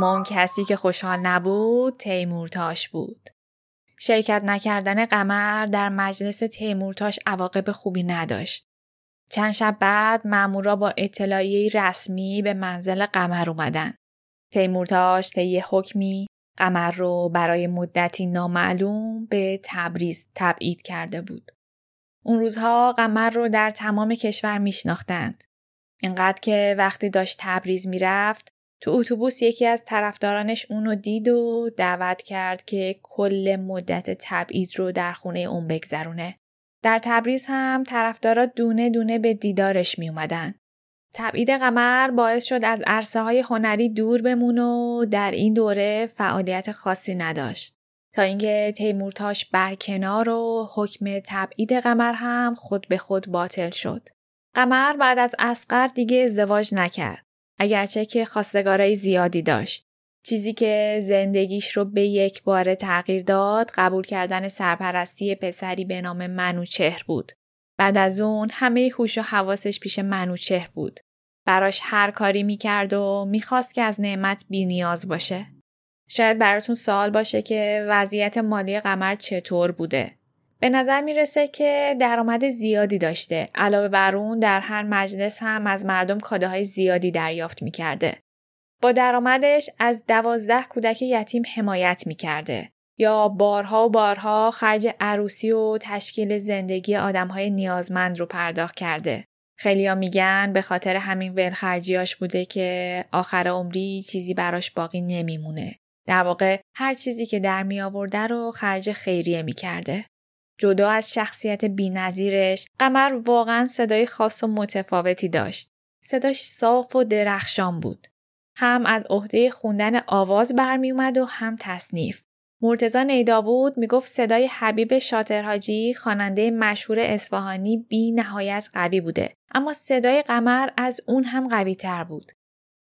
اما اون کسی که خوشحال نبود تیمورتاش بود. شرکت نکردن قمر در مجلس تیمورتاش عواقب خوبی نداشت. چند شب بعد مامورا با اطلاعیه رسمی به منزل قمر اومدن. تیمورتاش طی حکمی قمر رو برای مدتی نامعلوم به تبریز تبعید کرده بود. اون روزها قمر رو در تمام کشور میشناختند. اینقدر که وقتی داشت تبریز می‌رفت تو اتوبوس یکی از طرفدارانش اونو دید و دعوت کرد که کل مدت تبعید رو در خونه اون بگذرونه. در تبریز هم طرفدارا دونه دونه به دیدارش می اومدن. تبعید قمر باعث شد از عرصه های هنری دور بمون و در این دوره فعالیت خاصی نداشت. تا اینکه تیمورتاش برکنار و حکم تبعید قمر هم خود به خود باطل شد. قمر بعد از اسقر دیگه ازدواج نکرد. اگرچه که خواستگارای زیادی داشت. چیزی که زندگیش رو به یک بار تغییر داد قبول کردن سرپرستی پسری به نام منوچهر بود. بعد از اون همه هوش و حواسش پیش منوچهر بود. براش هر کاری می‌کرد و می‌خواست که از نعمت بی نیاز باشه. شاید براتون سوال باشه که وضعیت مالی قمر چطور بوده. به نظر می‌رسه که درآمد زیادی داشته. علاوه بر اون در هر مجلس هم از مردم کاداهای زیادی دریافت می‌کرده. با درآمدش از دوازده کودک یتیم حمایت می‌کرده. یا بارها و بارها خرج عروسی و تشکیل زندگی آدمهای نیازمند رو پرداخت کرده. خیلیا میگن به خاطر همین ولخرجیاش بوده که آخر عمری چیزی براش باقی نمیمونه. در واقع هر چیزی که در می آورده رو خرج خیریه می کرده. جدا از شخصیت بینظیرش قمر واقعا صدای خاص و متفاوتی داشت. صداش صاف و درخشان بود. هم از عهده خوندن آواز برمی اومد و هم تصنیف. مرتزا نیداوود می‌گفت صدای حبیب شاطرحاجی خواننده مشهور اصفهانی بی نهایت قوی بوده اما صدای قمر از اون هم قوی تر بود.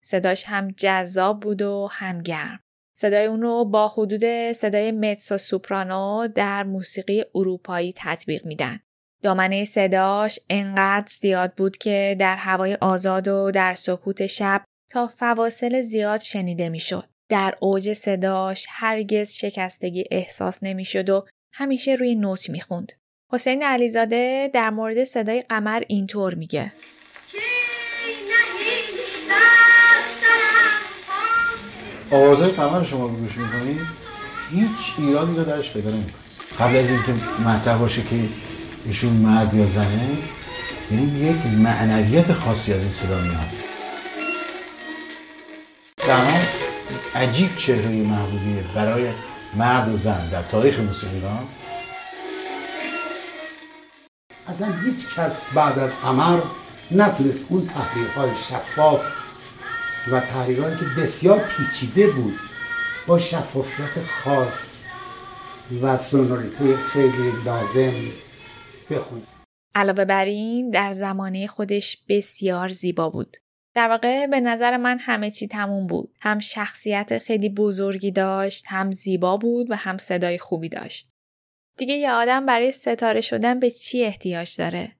صداش هم جذاب بود و هم گرم. صدای اون رو با حدود صدای متسو سوپرانو در موسیقی اروپایی تطبیق میدن. دامنه صداش انقدر زیاد بود که در هوای آزاد و در سکوت شب تا فواصل زیاد شنیده می‌شد. در اوج صداش هرگز شکستگی احساس نمی‌شد و همیشه روی نوت می‌خوند. حسین علیزاده در مورد صدای قمر اینطور میگه. آوازهای قمر شما رو گوش می‌کنید هیچ ایرادی رو درش پیدا قبل از اینکه مطرح باشه که ایشون مرد یا زنه یعنی یک معنویت خاصی از این صدا میاد. قمر عجیب چهره محبوبیه برای مرد و زن در تاریخ موسیقی ایران. اصلا هیچ کس بعد از قمر نتونست اون تحریق های شفاف و تحریرهایی که بسیار پیچیده بود با شفافیت خاص و سونوریته خیلی لازم بخونه علاوه بر این در زمانه خودش بسیار زیبا بود. در واقع به نظر من همه چی تموم بود. هم شخصیت خیلی بزرگی داشت، هم زیبا بود و هم صدای خوبی داشت. دیگه یه آدم برای ستاره شدن به چی احتیاج داره؟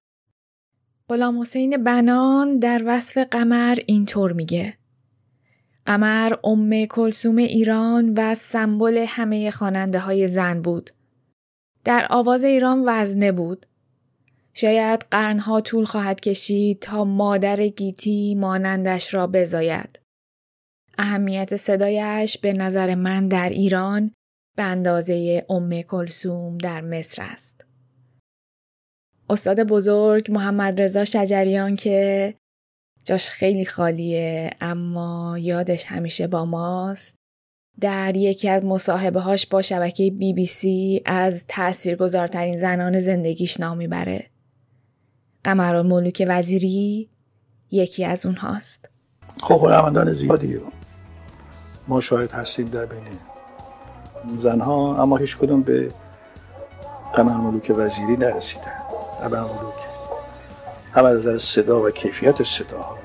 غلام حسین بنان در وصف قمر اینطور میگه قمر ام کلسوم ایران و سمبل همه خواننده های زن بود. در آواز ایران وزنه بود. شاید قرنها طول خواهد کشید تا مادر گیتی مانندش را بزاید. اهمیت صدایش به نظر من در ایران به اندازه ام کلسوم در مصر است. استاد بزرگ محمد رضا شجریان که جاش خیلی خالیه اما یادش همیشه با ماست در یکی از مصاحبه هاش با شبکه بی بی سی از تاثیرگذارترین زنان زندگیش نام می‌بره. قمر ملوک وزیری یکی از اونهاست. خب هنرمندان زیادی ما شاهد هستیم در بین زنها اما هیچ کدوم به قمر ملوک وزیری نرسیدن قمر ملوک هم از نظر صدا و کیفیت صدا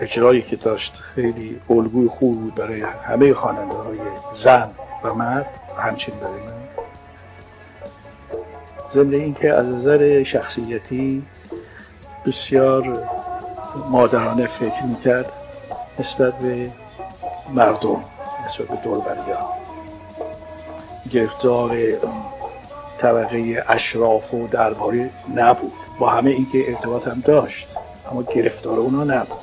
اجرایی که داشت خیلی الگوی خوب بود برای همه خواننده های زن و مرد همچنین برای من. ضمن اینکه از نظر شخصیتی بسیار مادرانه فکر می‌کرد نسبت به مردم نسبت به دوربریا گرفتار طبقه اشراف و درباری نبود. با همه اینکه ارتباط هم داشت اما گرفتار اونا نبود.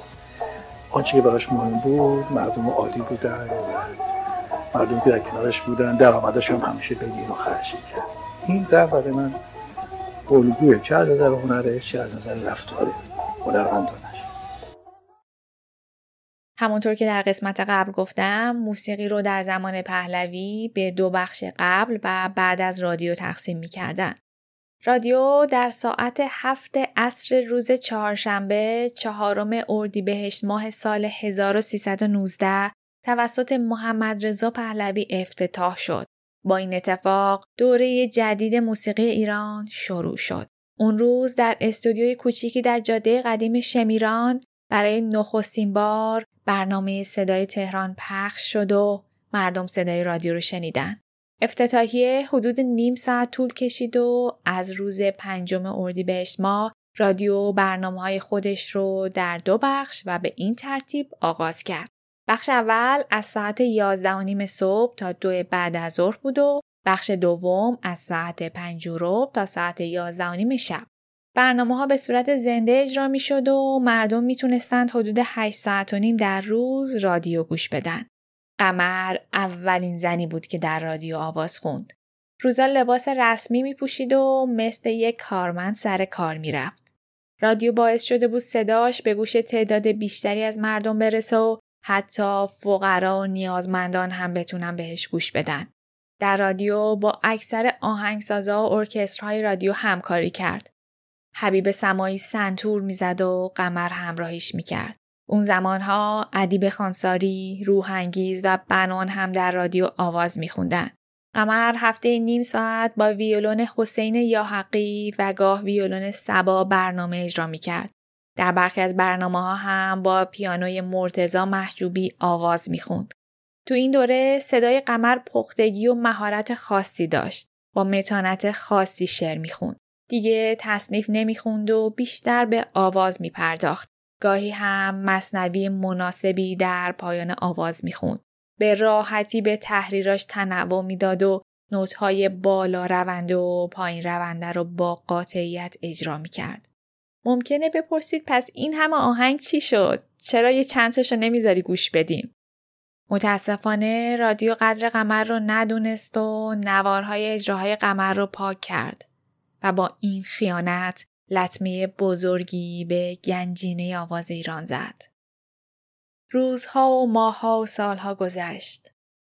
آنچه که براش مهم بود مردم عادی بودن و مردم که در کنارش بودن درآمدش هم همیشه بین اینو خرج می‌کرد. این زن برای من الگوه چه از نظر هنرش چه از نظر رفتار هنرمندانش همونطور که در قسمت قبل گفتم موسیقی رو در زمان پهلوی به دو بخش قبل و بعد از رادیو تقسیم می‌کردن. رادیو در ساعت هفت عصر روز چهارشنبه چهارم اردیبهشت ماه سال 1319 توسط محمد رضا پهلوی افتتاح شد. با این اتفاق دوره جدید موسیقی ایران شروع شد. اون روز در استودیوی کوچیکی در جاده قدیم شمیران برای نخستین بار برنامه صدای تهران پخش شد و مردم صدای رادیو رو شنیدن. افتتاحیه حدود نیم ساعت طول کشید و از روز پنجم اردیبهشت ماه رادیو برنامه های خودش رو در دو بخش و به این ترتیب آغاز کرد. بخش اول از ساعت 11 و نیم صبح تا دو بعد از ظهر بود و بخش دوم از ساعت 5 تا ساعت 11 و نیم شب. برنامه ها به صورت زنده اجرا می شد و مردم می تونستند حدود 8 ساعت و نیم در روز رادیو گوش بدن. قمر اولین زنی بود که در رادیو آواز خوند. روزا لباس رسمی می پوشید و مثل یک کارمند سر کار می رفت. رادیو باعث شده بود صداش به گوش تعداد بیشتری از مردم برسه و حتی فقرا و نیازمندان هم بتونن بهش گوش بدن. در رادیو با اکثر آهنگسازا و ارکسترهای رادیو همکاری کرد. حبیب سمایی سنتور می‌زد و قمر همراهیش می‌کرد. اون زمانها ادیب خانساری، روحانگیز و بنان هم در رادیو آواز میخوندن. قمر هفته نیم ساعت با ویولون حسین یاحقی و گاه ویولون سبا برنامه اجرا می‌کرد. در برخی از برنامه ها هم با پیانوی مرتزا محجوبی آواز می‌خوند. تو این دوره صدای قمر پختگی و مهارت خاصی داشت. با متانت خاصی شعر می‌خوند. دیگه تصنیف نمی‌خوند و بیشتر به آواز میپرداخت. گاهی هم مصنوی مناسبی در پایان آواز می‌خوند. به راحتی به تحریراش تنوع می‌داد و نوتهای بالا رونده و پایین رونده رو با قاطعیت اجرا می‌کرد. ممکنه بپرسید پس این همه آهنگ چی شد؟ چرا یه چند تاشو نمی‌ذاری گوش بدیم؟ متاسفانه رادیو قدر قمر رو ندونست و نوارهای اجراهای قمر رو پاک کرد و با این خیانت لطمه بزرگی به گنجینه آواز ایران زد. روزها و ماهها و سالها گذشت.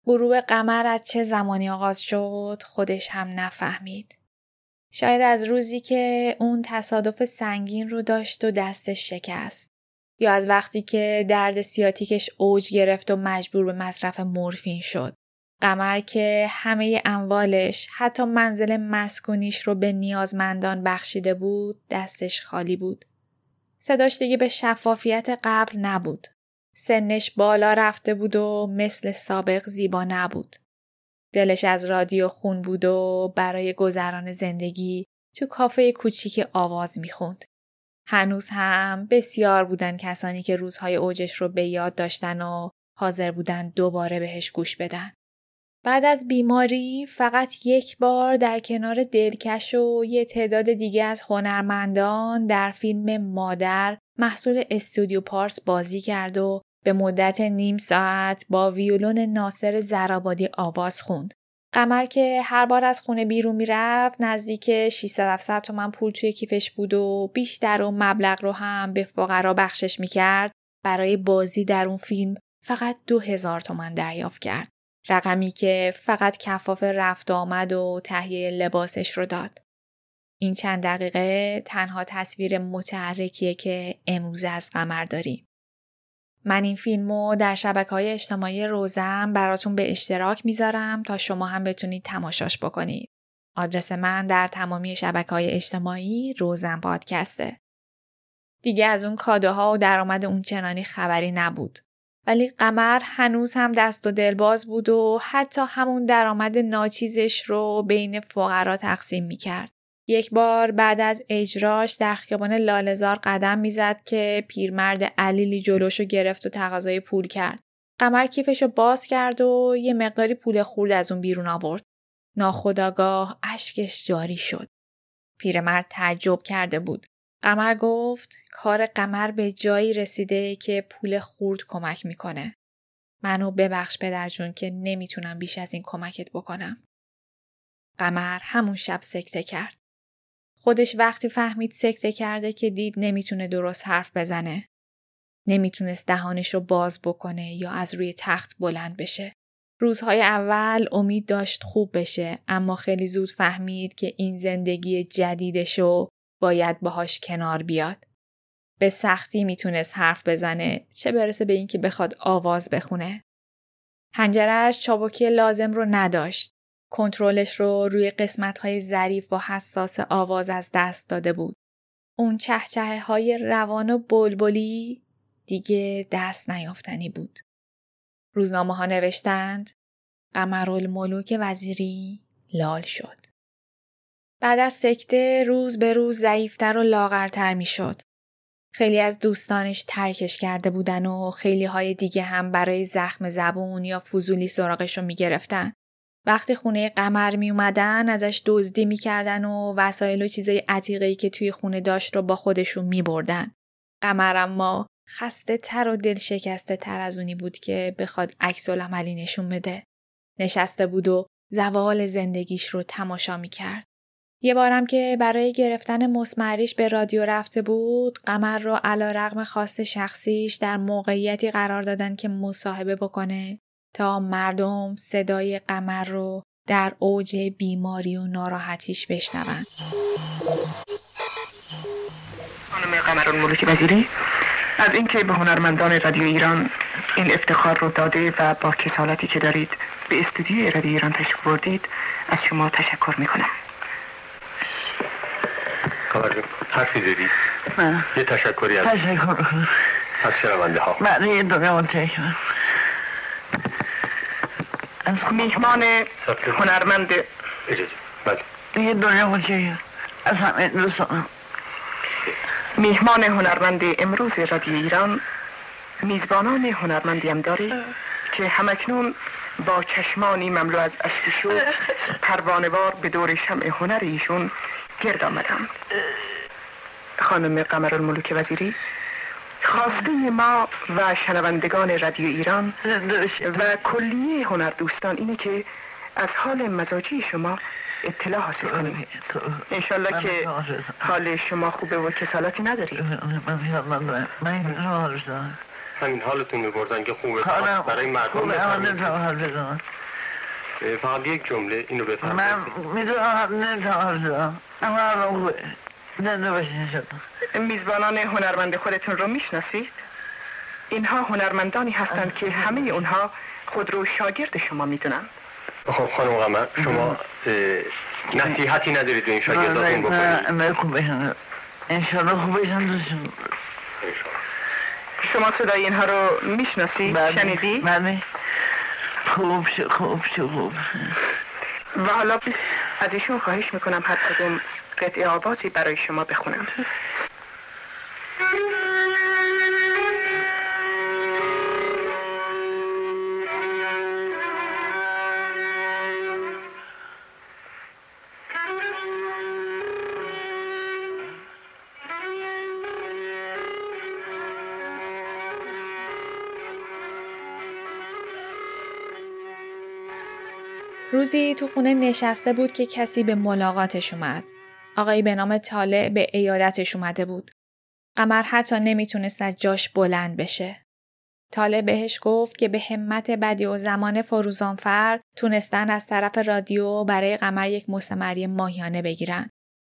غروب قمر از چه زمانی آغاز شد خودش هم نفهمید. شاید از روزی که اون تصادف سنگین رو داشت و دستش شکست. یا از وقتی که درد سیاتیکش اوج گرفت و مجبور به مصرف مورفین شد. قمر که همه اموالش حتی منزل مسکونیش رو به نیازمندان بخشیده بود دستش خالی بود. صداش دیگه به شفافیت قبل نبود. سنش بالا رفته بود و مثل سابق زیبا نبود. دلش از رادیو خون بود و برای گذران زندگی تو کافه کوچیک آواز می‌خوند. هنوز هم بسیار بودن کسانی که روزهای اوجش رو به یاد داشتن و حاضر بودن دوباره بهش گوش بدن. بعد از بیماری فقط یک بار در کنار دلکش و یه تعداد دیگه از هنرمندان در فیلم مادر محصول استودیو پارس بازی کرد و به مدت نیم ساعت با ویولون ناصر زرابادی آواز خوند. قمر که هر بار از خونه بیرون می‌رفت نزدیک 600 تومن پول توی کیفش بود و بیشتر و مبلغ رو هم به فقرا بخشش می‌کرد برای بازی در اون فیلم فقط دو هزار تومن دریافت کرد. رقمی که فقط کفاف رفت آمد و تهیه لباسش رو داد. این چند دقیقه تنها تصویر متحرکیه که امروز از قمر داریم. من این فیلمو در شبکه های اجتماعی روزم براتون به اشتراک می‌ذارم تا شما هم بتونید تماشاش بکنید. آدرس من در تمامی شبکه های اجتماعی روزم پادکسته. دیگه از اون کادوها و درآمد اون چنانی خبری نبود. ولی قمر هنوز هم دست و دلباز بود و حتی همون درآمد ناچیزش رو بین فقرا تقسیم می‌کرد. یک بار بعد از اجراش در خیابان لالزار قدم می‌زد که پیرمرد علیلی جلوشو گرفت و تقاضای پول کرد. قمر کیفشو باز کرد و یه مقداری پول خورد از اون بیرون آورد. ناخداگاه اشکش جاری شد. پیرمرد تعجب کرده بود. قمر گفت کار قمر به جایی رسیده که پول خورد کمک می‌کنه. منو ببخش پدر جون که نمی‌تونم بیش از این کمکت بکنم. قمر همون شب سکته کرد. خودش وقتی فهمید سکته کرده که دید نمی‌تونه درست حرف بزنه. نمی‌تونست دهانش رو باز بکنه یا از روی تخت بلند بشه. روزهای اول امید داشت خوب بشه اما خیلی زود فهمید که این زندگی جدیدشو باید باهاش کنار بیاد. به سختی می‌تونست حرف بزنه چه برسه به اینکه بخواد آواز بخونه. هنجرش چابکی لازم رو نداشت. کنترلش رو روی قسمت های ظریف و حساس آواز از دست داده بود. اون چهچه های روان و بلبلی دیگه دست نیافتنی بود. روزنامه ها نوشتند قمرالملوک وزیری لال شد. بعد از سکته روز به روز ضعیفتر و لاغرتر می شد. خیلی از دوستانش ترکش کرده بودن و خیلی های دیگه هم برای زخم زبون یا فضولی سراغش رو می گرفتن. وقتی خونه قمر می اومدن ازش دزدی می‌کردن و وسایل و چیزای عتیقه که توی خونه داشت رو با خودشون می بردن. قمر اما خسته تر و دل شکسته تر از اونی بود که بخواد عکس عملی نشون بده. نشسته بود و زوال زندگیش رو تماشا می کرد. یه بارم که برای گرفتن مسمریش به رادیو رفته بود قمر رو علا رغم خواست شخصیش در موقعیتی قرار دادن که مصاحبه بکنه تا مردم صدای قمر رو در اوج بیماری و ناراحتیش بشنون. خانم قمر الملوک وزیری از اینکه به هنرمندان رادیو ایران این افتخار رو داده و با کسالتی که دارید به استودیوی رادیو ایران تشریف بردید از شما تشکر می‌کنم. قمر حرفی داری؟ نه. یه تشکری از تشکر از شنونده ها. من یه دنیا منتشر از میهمان. هنرمند. اجازه. بله. یه دنیا منتشر از همه دوستانم میهمان هنرمند امروز رادیو ایران میزبانان هنرمندی هم داره که همکنون با چشمانی مملو از اشک شوق پروانوار به دور شمع هنر ایشون گرد آمدند خانم قمر الملوک وزیری؟ خواسته ما و شنوندگان رادیو ایران و کلیه هنر دوستان اینه که از حال مزاجی شما اطلاع حاصل کنیم. انشالله که حال شما خوبه و کسالاتی نداری. همین حالتون میبردن که خوبه. برای مردم فقط یک جمله اینو من بفرمایید می‌دونم نمی‌تونم اما الان خوبه زنده باشین شد میزبانان هنرمند خودتون رو می‌شناسید؟ اینها هنرمندانی هستند که همه اونها خود رو شاگرد شما می‌دونن خب خانم قمر شما نصیحتی ندارید به این شاگرداتون بکنید نه خوب بشن انشالله خوب بشن. شما صدای اینها رو می‌شناسید؟ شنیدی؟ بله خوب شو خوب شو خوب و حالا از ایشون خواهش می‌کنم هر کدوم قطعه آوازی برای شما بخونم. روزی تو خونه نشسته بود که کسی به ملاقاتش اومد. آقایی به نام طالع به ایادتش اومده بود. قمر حتی نمی‌تونست از جاش بلند بشه. طالع بهش گفت که به همت بدی و زمان فروزانفر تونستن از طرف رادیو برای قمر یک مستمری ماهیانه بگیرن.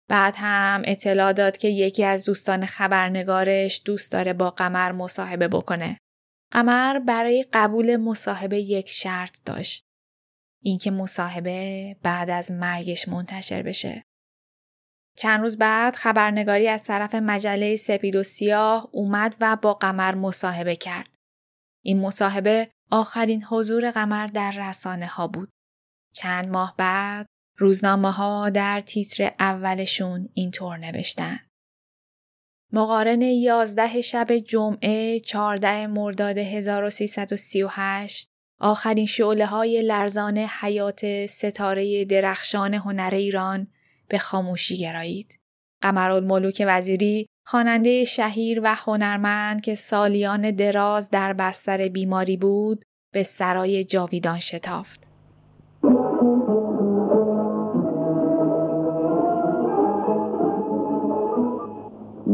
بعد هم اطلاع داد که یکی از دوستان خبرنگارش دوست داره با قمر مصاحبه بکنه. قمر برای قبول مصاحبه یک شرط داشت. اینکه مصاحبه بعد از مرگش منتشر بشه. چند روز بعد خبرنگاری از طرف مجله سپید و سیاه اومد و با قمر مصاحبه کرد. این مصاحبه آخرین حضور قمر در رسانه ها بود. چند ماه بعد روزنامه ها در تیتر اولشون اینطور نوشتن. مقارن 11 شب جمعه 14 مرداد 1338 آخرین شعله های لرزان حیات ستاره درخشان هنر ایران به خاموشی گرایید. قمرالملوک وزیری خواننده شهیر و هنرمند که سالیان دراز در بستر بیماری بود به سرای جاویدان شتافت.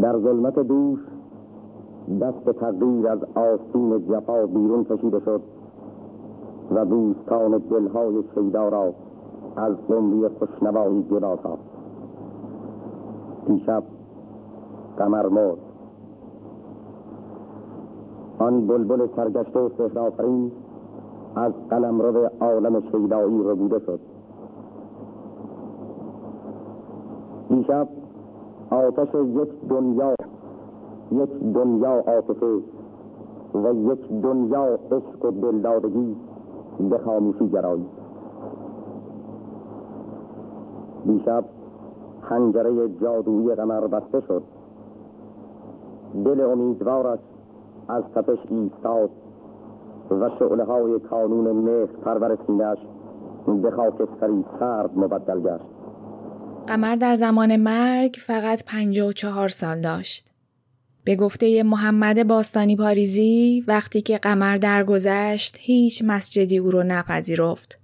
در ظلمت دوش دست تقدیر از آستین جفا بیرون کشیده شد و دوستان دلهای شیدا را از قمری خوشنوایی جدا ساخت. دیشب قمر مرد. آن بلبل سرگشته سهرآفرین از قلمرو عالم شیدایی ربوده شد. دیشب آتش یک دنیا یک دنیا عاطفه و یک دنیا عشق و دلدادگی به خاموشی گرایید دیشب پنجره جادویی قمر بسته شد. دل امیدوارش از تپش ایستاد و شعله های کانون مهر پرور سینهاش به خاکستری سرد مبدل گشت. قمر در زمان مرگ فقط پنجاه و چهار سال داشت. به گفته محمد باستانی پاریزی وقتی که قمر درگذشت هیچ مسجدی او رو نپذیرفت.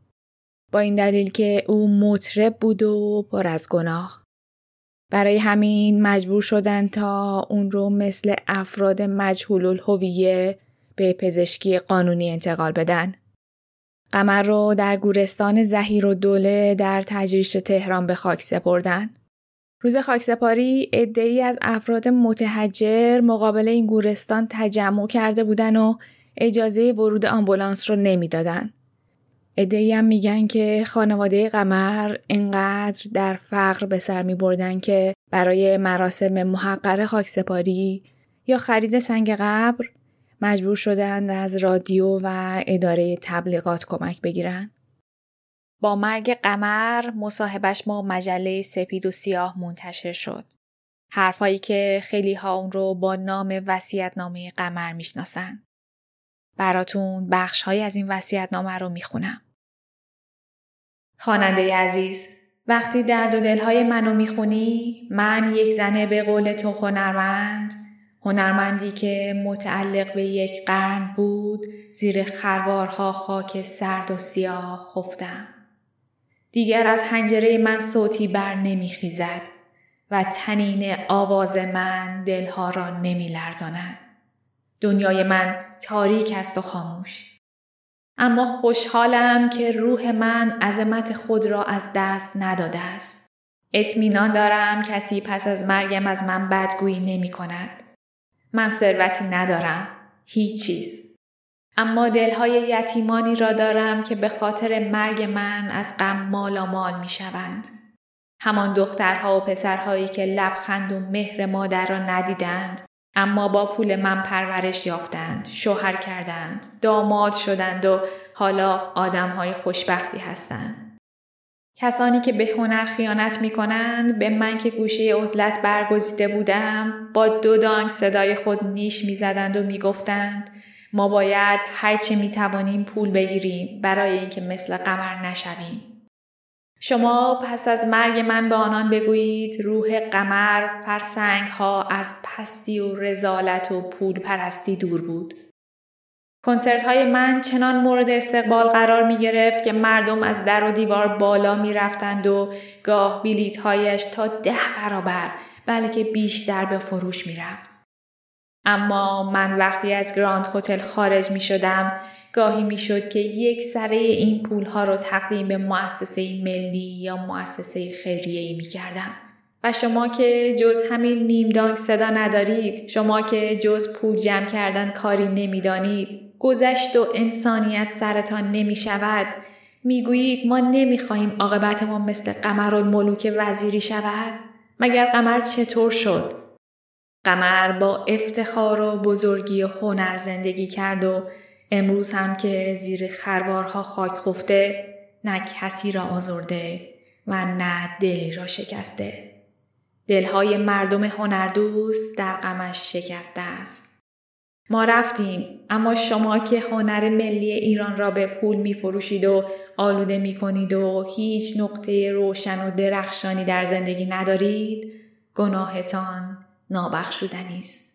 با این دلیل که او مطرب بود و پر از گناه. برای همین مجبور شدن تا اون رو مثل افراد مجهول الهویه به پزشکی قانونی انتقال بدن. قمر رو در گورستان زهیر و دوله در تجریش تهران به خاک سپردن. روز خاکسپاری ای از افراد متحجر مقابل این گورستان تجمع کرده بودن و اجازه ورود آمبولانس رو نمی‌دادن. ای هم میگن که خانواده قمر انقدر در فقر به سر می بردن که برای مراسم محقر خاکسپاری یا خرید سنگ قبر مجبور شدند از رادیو و اداره تبلیغات کمک بگیرن. با مرگ قمر مصاحبش با مجله سپید و سیاه منتشر شد. حرفهایی که خیلی ها اون رو با نام وسیعتنامه قمر می‌شناسن. براتون بخش های از این وسیعتنامه رو می‌خونم. خواننده عزیز وقتی درد و دلهای منو می‌خونی من یک زنه به قول تو هنرمند هنرمندی که متعلق به یک قرن بود زیر خروارها خاک سرد و سیاه خفتم. دیگر از حنجره من صوتی بر نمیخیزد و تنین آواز من دلها را نمی لرزاند. دنیای من تاریک است و خاموش. اما خوشحالم که روح من عظمت خود را از دست نداده است. اطمینان دارم کسی پس از مرگم از من بدگویی نمی کند. من ثروتی ندارم. هیچ چیز. اما دلهای یتیمانی را دارم که به خاطر مرگ من از غم مالا مال می شوند. همان دخترها و پسرهایی که لبخند و مهر مادر را ندیدند اما با پول من پرورش یافتند، شوهر کردند، داماد شدند و حالا آدمهای خوشبختی هستند. کسانی که به هنر خیانت می کنند به من که گوشه عزلت برگزیده بودم با دو دانگ صدای خود نیش می زدند و می گفتند ما باید هرچه می توانیم پول بگیریم برای اینکه مثل قمر نشویم. شما پس از مرگ من به آنان بگویید روح قمر فرسنگ ها از پستی و رزالت و پول پرستی دور بود. کنسرت های من چنان مورد استقبال قرار می گرفت که مردم از در و دیوار بالا می رفتند و گاه بیلیت هایش تا ده برابر بلکه بیشتر به فروش می رفت. اما من وقتی از گراند هتل خارج می شدم گاهی می شد که یک سره این پول ها رو تقدیم به مؤسسه ملی یا مؤسسه خیریه می کردم. و شما که جز همین نیم دانگ صدا ندارید شما که جز پول جمع کردن کاری نمی‌دانید گذشت و انسانیت سرتان نمی شود می‌گویید ما نمی‌خواهیم عاقبت ما مثل قمر ملوک وزیری شود مگر قمر چطور شد قمر با افتخار و بزرگی و هنر زندگی کرد و امروز هم که زیر خروارها خاک خفته نه کسی را آزرده و نه دلی را شکسته. دلهای مردم هنردوست در غمش شکسته است. ما رفتیم اما شما که هنر ملی ایران را به پول می فروشید و آلوده می کنید و هیچ نقطه روشن و درخشانی در زندگی ندارید گناهتان نابخشودنی است.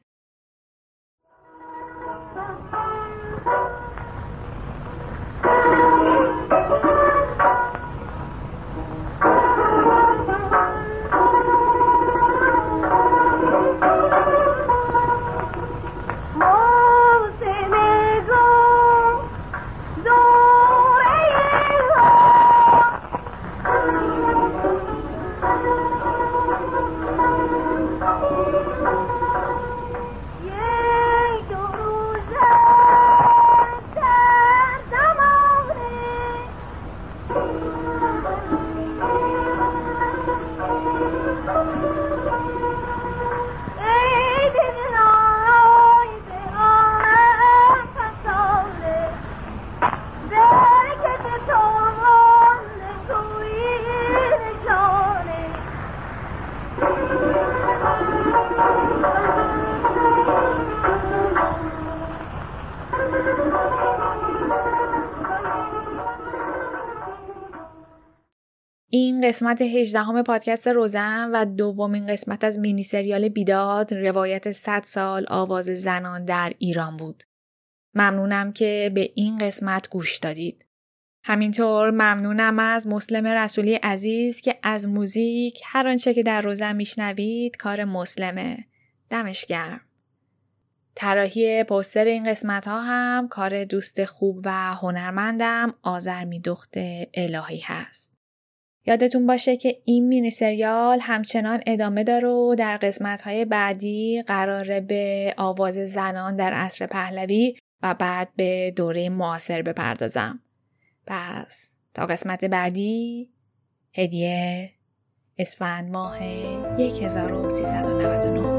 قسمت 18 پادکست روزن و دومین قسمت از مینی سریال بیداد روایت 100 سال آواز زنان در ایران بود. ممنونم که به این قسمت گوش دادید. همینطور ممنونم از مسلم رسولی عزیز که از موزیک هر آنچه که در روزن میشنوید کار مسلمه. دمش گرم. طراحی پوستر این قسمت ها هم کار دوست خوب و هنرمندم آذر میدخت الهی هست. یادتون باشه که این مینی سریال همچنان ادامه داره و در قسمت های بعدی قراره به آواز زنان در عصر پهلوی و بعد به دوره معاصر بپردازم. پس تا قسمت بعدی هدیه اسفند ماه 1399